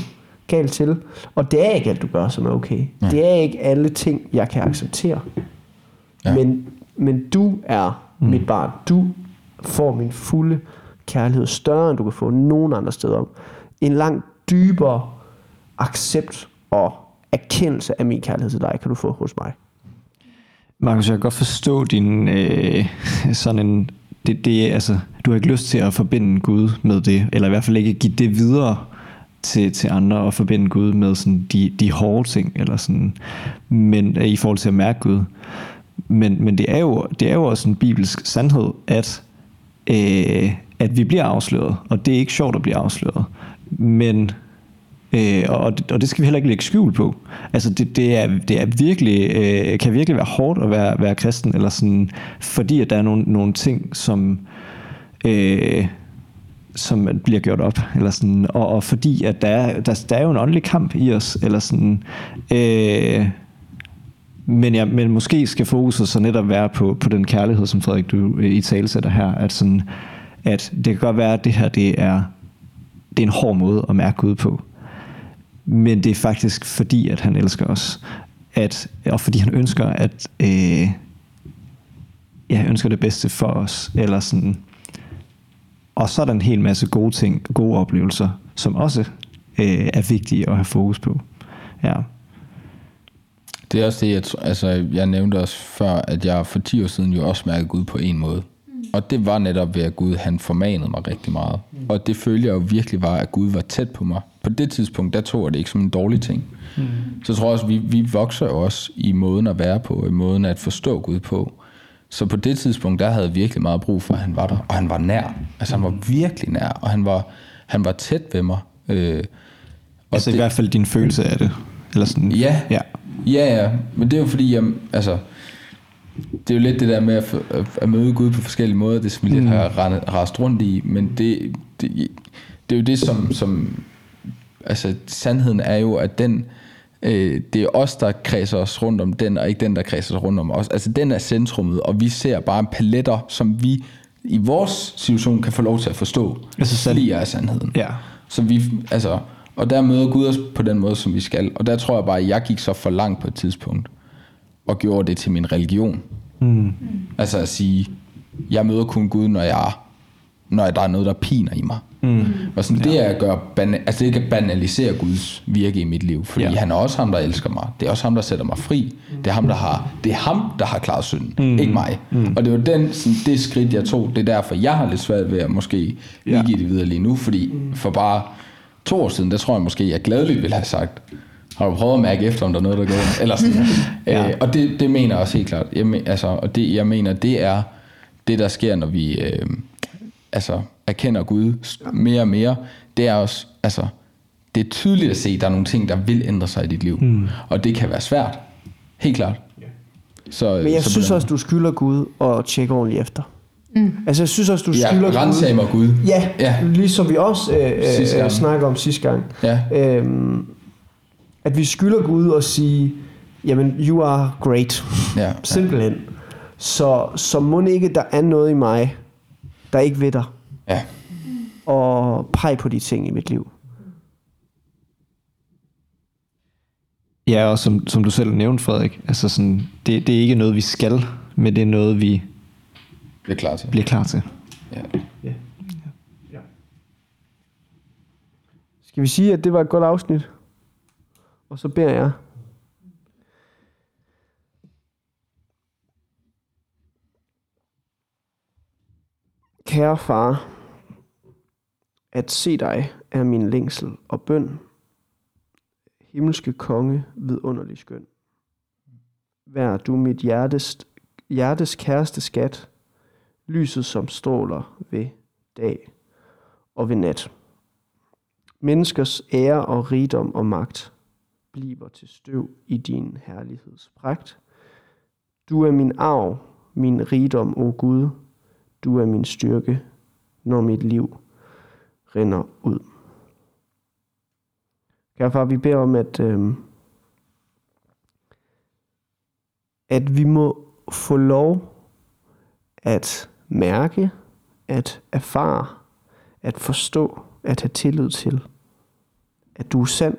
galt til. Og det er ikke alt, du gør, som er okay. Ja. Det er ikke alle ting, jeg kan acceptere. Ja. Men, men du er mm. mit barn. Du får min fulde kærlighed større, end du kan få nogen andre steder. En langt dybere accept og erkendelse af min kærlighed til dig, kan du få hos mig. Markus, jeg kan godt forstå din øh, <laughs> sådan en... Det, det, altså, du har ikke lyst til at forbinde Gud med det, eller i hvert fald ikke give det videre til, til andre og forbinde Gud med sådan de, de hårde ting, eller sådan, men øh, i forhold til at mærke Gud. Men, men det, er jo, det er jo også en bibelsk sandhed, at, øh, at vi bliver afsløret, og det er ikke sjovt at blive afsløret. Men Øh, og, og det skal vi heller ikke lægge skjul på. Altså det, det, er, det er virkelig, øh, kan virkelig være hårdt at være, være kristen, eller sådan, fordi at der er nogle, nogle ting, som, øh, som bliver gjort op, eller sådan, og, og fordi at der er, der, der er jo en åndelig kamp i os, eller sådan, øh, men, ja, men måske skal fokuset så netop være på, på den kærlighed, som Frederik, du øh, i tale sætter her, at, sådan, at det kan godt være, at det her det er, det er en hård måde at mærke Gud på. Men det er faktisk fordi, at han elsker os. At, og fordi han ønsker, at øh, ja, ønsker det bedste for os. Eller sådan. Og så er der en hel masse gode ting, gode oplevelser, som også øh, er vigtige at have fokus på. Ja. Det er også det, jeg, altså, jeg nævnte også før, at jeg for 10 år siden jo også mærkede Gud på en måde. Og det var netop ved, at Gud han formanede mig rigtig meget. Og det følte jeg jo virkelig var, at Gud var tæt på mig. På det tidspunkt, der tog jeg det ikke som en dårlig ting. Mm. Så jeg tror også, vi, vi vokser jo også i måden at være på, i måden at forstå Gud på. Så på det tidspunkt, der havde jeg virkelig meget brug for, at han var der. Og han var nær. Altså han var virkelig nær. Og han var, han var tæt ved mig. Øh, og Altså det, i hvert fald din følelse af det. Eller sådan. Ja. ja. Ja, ja, men det er jo fordi, jeg, altså, det er jo lidt det der med at, at, møde Gud på forskellige måder, det som vi lidt har rende- rast rundt i, men det, det, det er jo det, som, som Altså, sandheden er jo, at den, øh, det er os, der kredser os rundt om den, og ikke den, der kredser sig rundt om os. Altså, den er centrummet, og vi ser bare paletter, som vi i vores situation kan få lov til at forstå. Altså, sand- Lige er sandheden. Ja. Så vi, altså, og der møder Gud os på den måde, som vi skal. Og der tror jeg bare, at jeg gik så for langt på et tidspunkt, og gjorde det til min religion. Mm. Altså at sige, jeg møder kun Gud, når jeg når der er noget, der piner i mig. Mm. Og sådan, det er at gøre, bana- altså det ikke at banalisere Guds virke i mit liv, fordi Ja. han er også ham, der elsker mig. Det er også ham, der sætter mig fri. Det er ham, der har, det er ham, der har klaret synden, mm. ikke mig. Mm. Og det var den, sådan, det skridt, jeg tog. Det er derfor, jeg har lidt svært ved at måske Ja. ja. give det videre lige nu, fordi for bare to år siden, der tror jeg måske, jeg gladeligt ville have sagt, har du prøvet at mærke efter, om der er noget, der går? Eller sådan. <laughs> Ja. øh, og det, det mener jeg også helt klart. Jeg, men, altså, og det, jeg mener, det er det, der sker, når vi øh, altså, erkender Gud mere og mere. Det er også, altså, det er tydeligt at se, at der er nogle ting, der vil ændre sig i dit liv. Mm. Og det kan være svært. Helt klart. Så, Men jeg så synes også, du skylder Gud at tjekke ordentligt efter. Mm. Altså, jeg synes også, du Ja, skylder rensag mig Gud. Ja, Ja. ja, ligesom vi også øh, øh, gang. snakker om sidste gang. Ja. Øhm, at vi skylder Gud at sige, jamen, you are great. Ja, ja. Simpelthen. Så, så må ikke, der er noget i mig, der ikke ved dig. Ja. Og pege på de ting i mit liv. Ja, og som, som du selv nævnte, Frederik, altså sådan, det, det er ikke noget, vi skal, men det er noget, vi Det er klar til. bliver klar til. Ja. Skal vi sige, at det var et godt afsnit? Og så beder jeg. Kære far, at se dig er min længsel og bøn. Himmelske konge, vidunderlig skøn. Vær du mit hjertes, hjertes kæreste skat, lyset som stråler ved dag og ved nat. Menneskers ære og rigdom og magt bliver til støv i din herlighedspragt. Du er min arv, min rigdom, o Gud. Du er min styrke, når mit liv rinder ud. Kære far, vi beder om, at, øh, at vi må få lov at mærke, at erfare, at forstå, at have tillid til, at du er sand,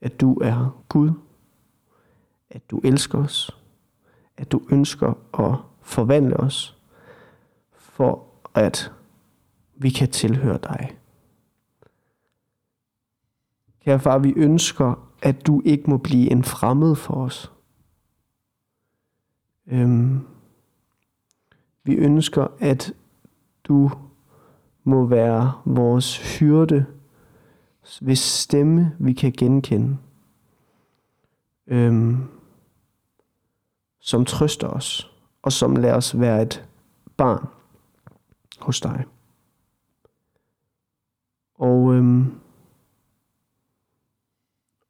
at du er Gud, at du elsker os, at du ønsker at forvandle os, for at vi kan tilhøre dig. Kære far, vi ønsker, at du ikke må blive en fremmed for os. Øhm, vi ønsker, at du må være vores hyrde, hvis stemme vi kan genkende, øhm, som trøster os, og som lader os være et barn hos dig. Og øhm,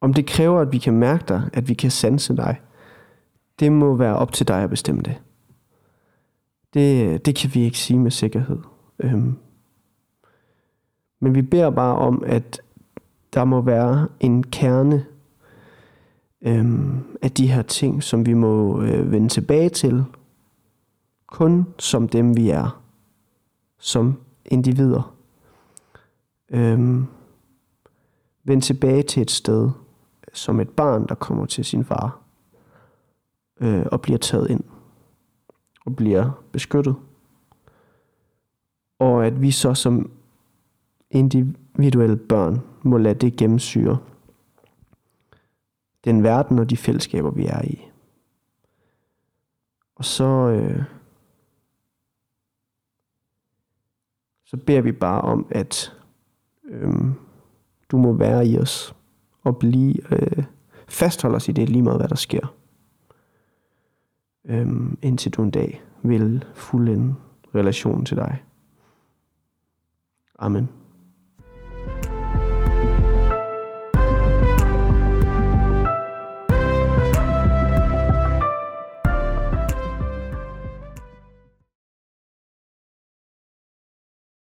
om det kræver, at vi kan mærke dig, at vi kan sanse dig, det må være op til dig at bestemme det. Det, det kan vi ikke sige med sikkerhed. Øhm, men vi beder bare om, at der må være en kerne øhm, af de her ting, som vi må øh, vende tilbage til, kun som dem vi er, som individer. Øhm, vende tilbage til et sted, som et barn, der kommer til sin far, øh, og bliver taget ind, og bliver beskyttet. Og at vi så som individer, individuelle børn må lade det gennemsyre den verden og de fællesskaber, vi er i. Og så, øh, så beder vi bare om, at øh, du må være i os og blive, øh, fastholde os i det lige meget, hvad der sker. Øh, indtil du en dag vil fuldende relationen til dig. Amen.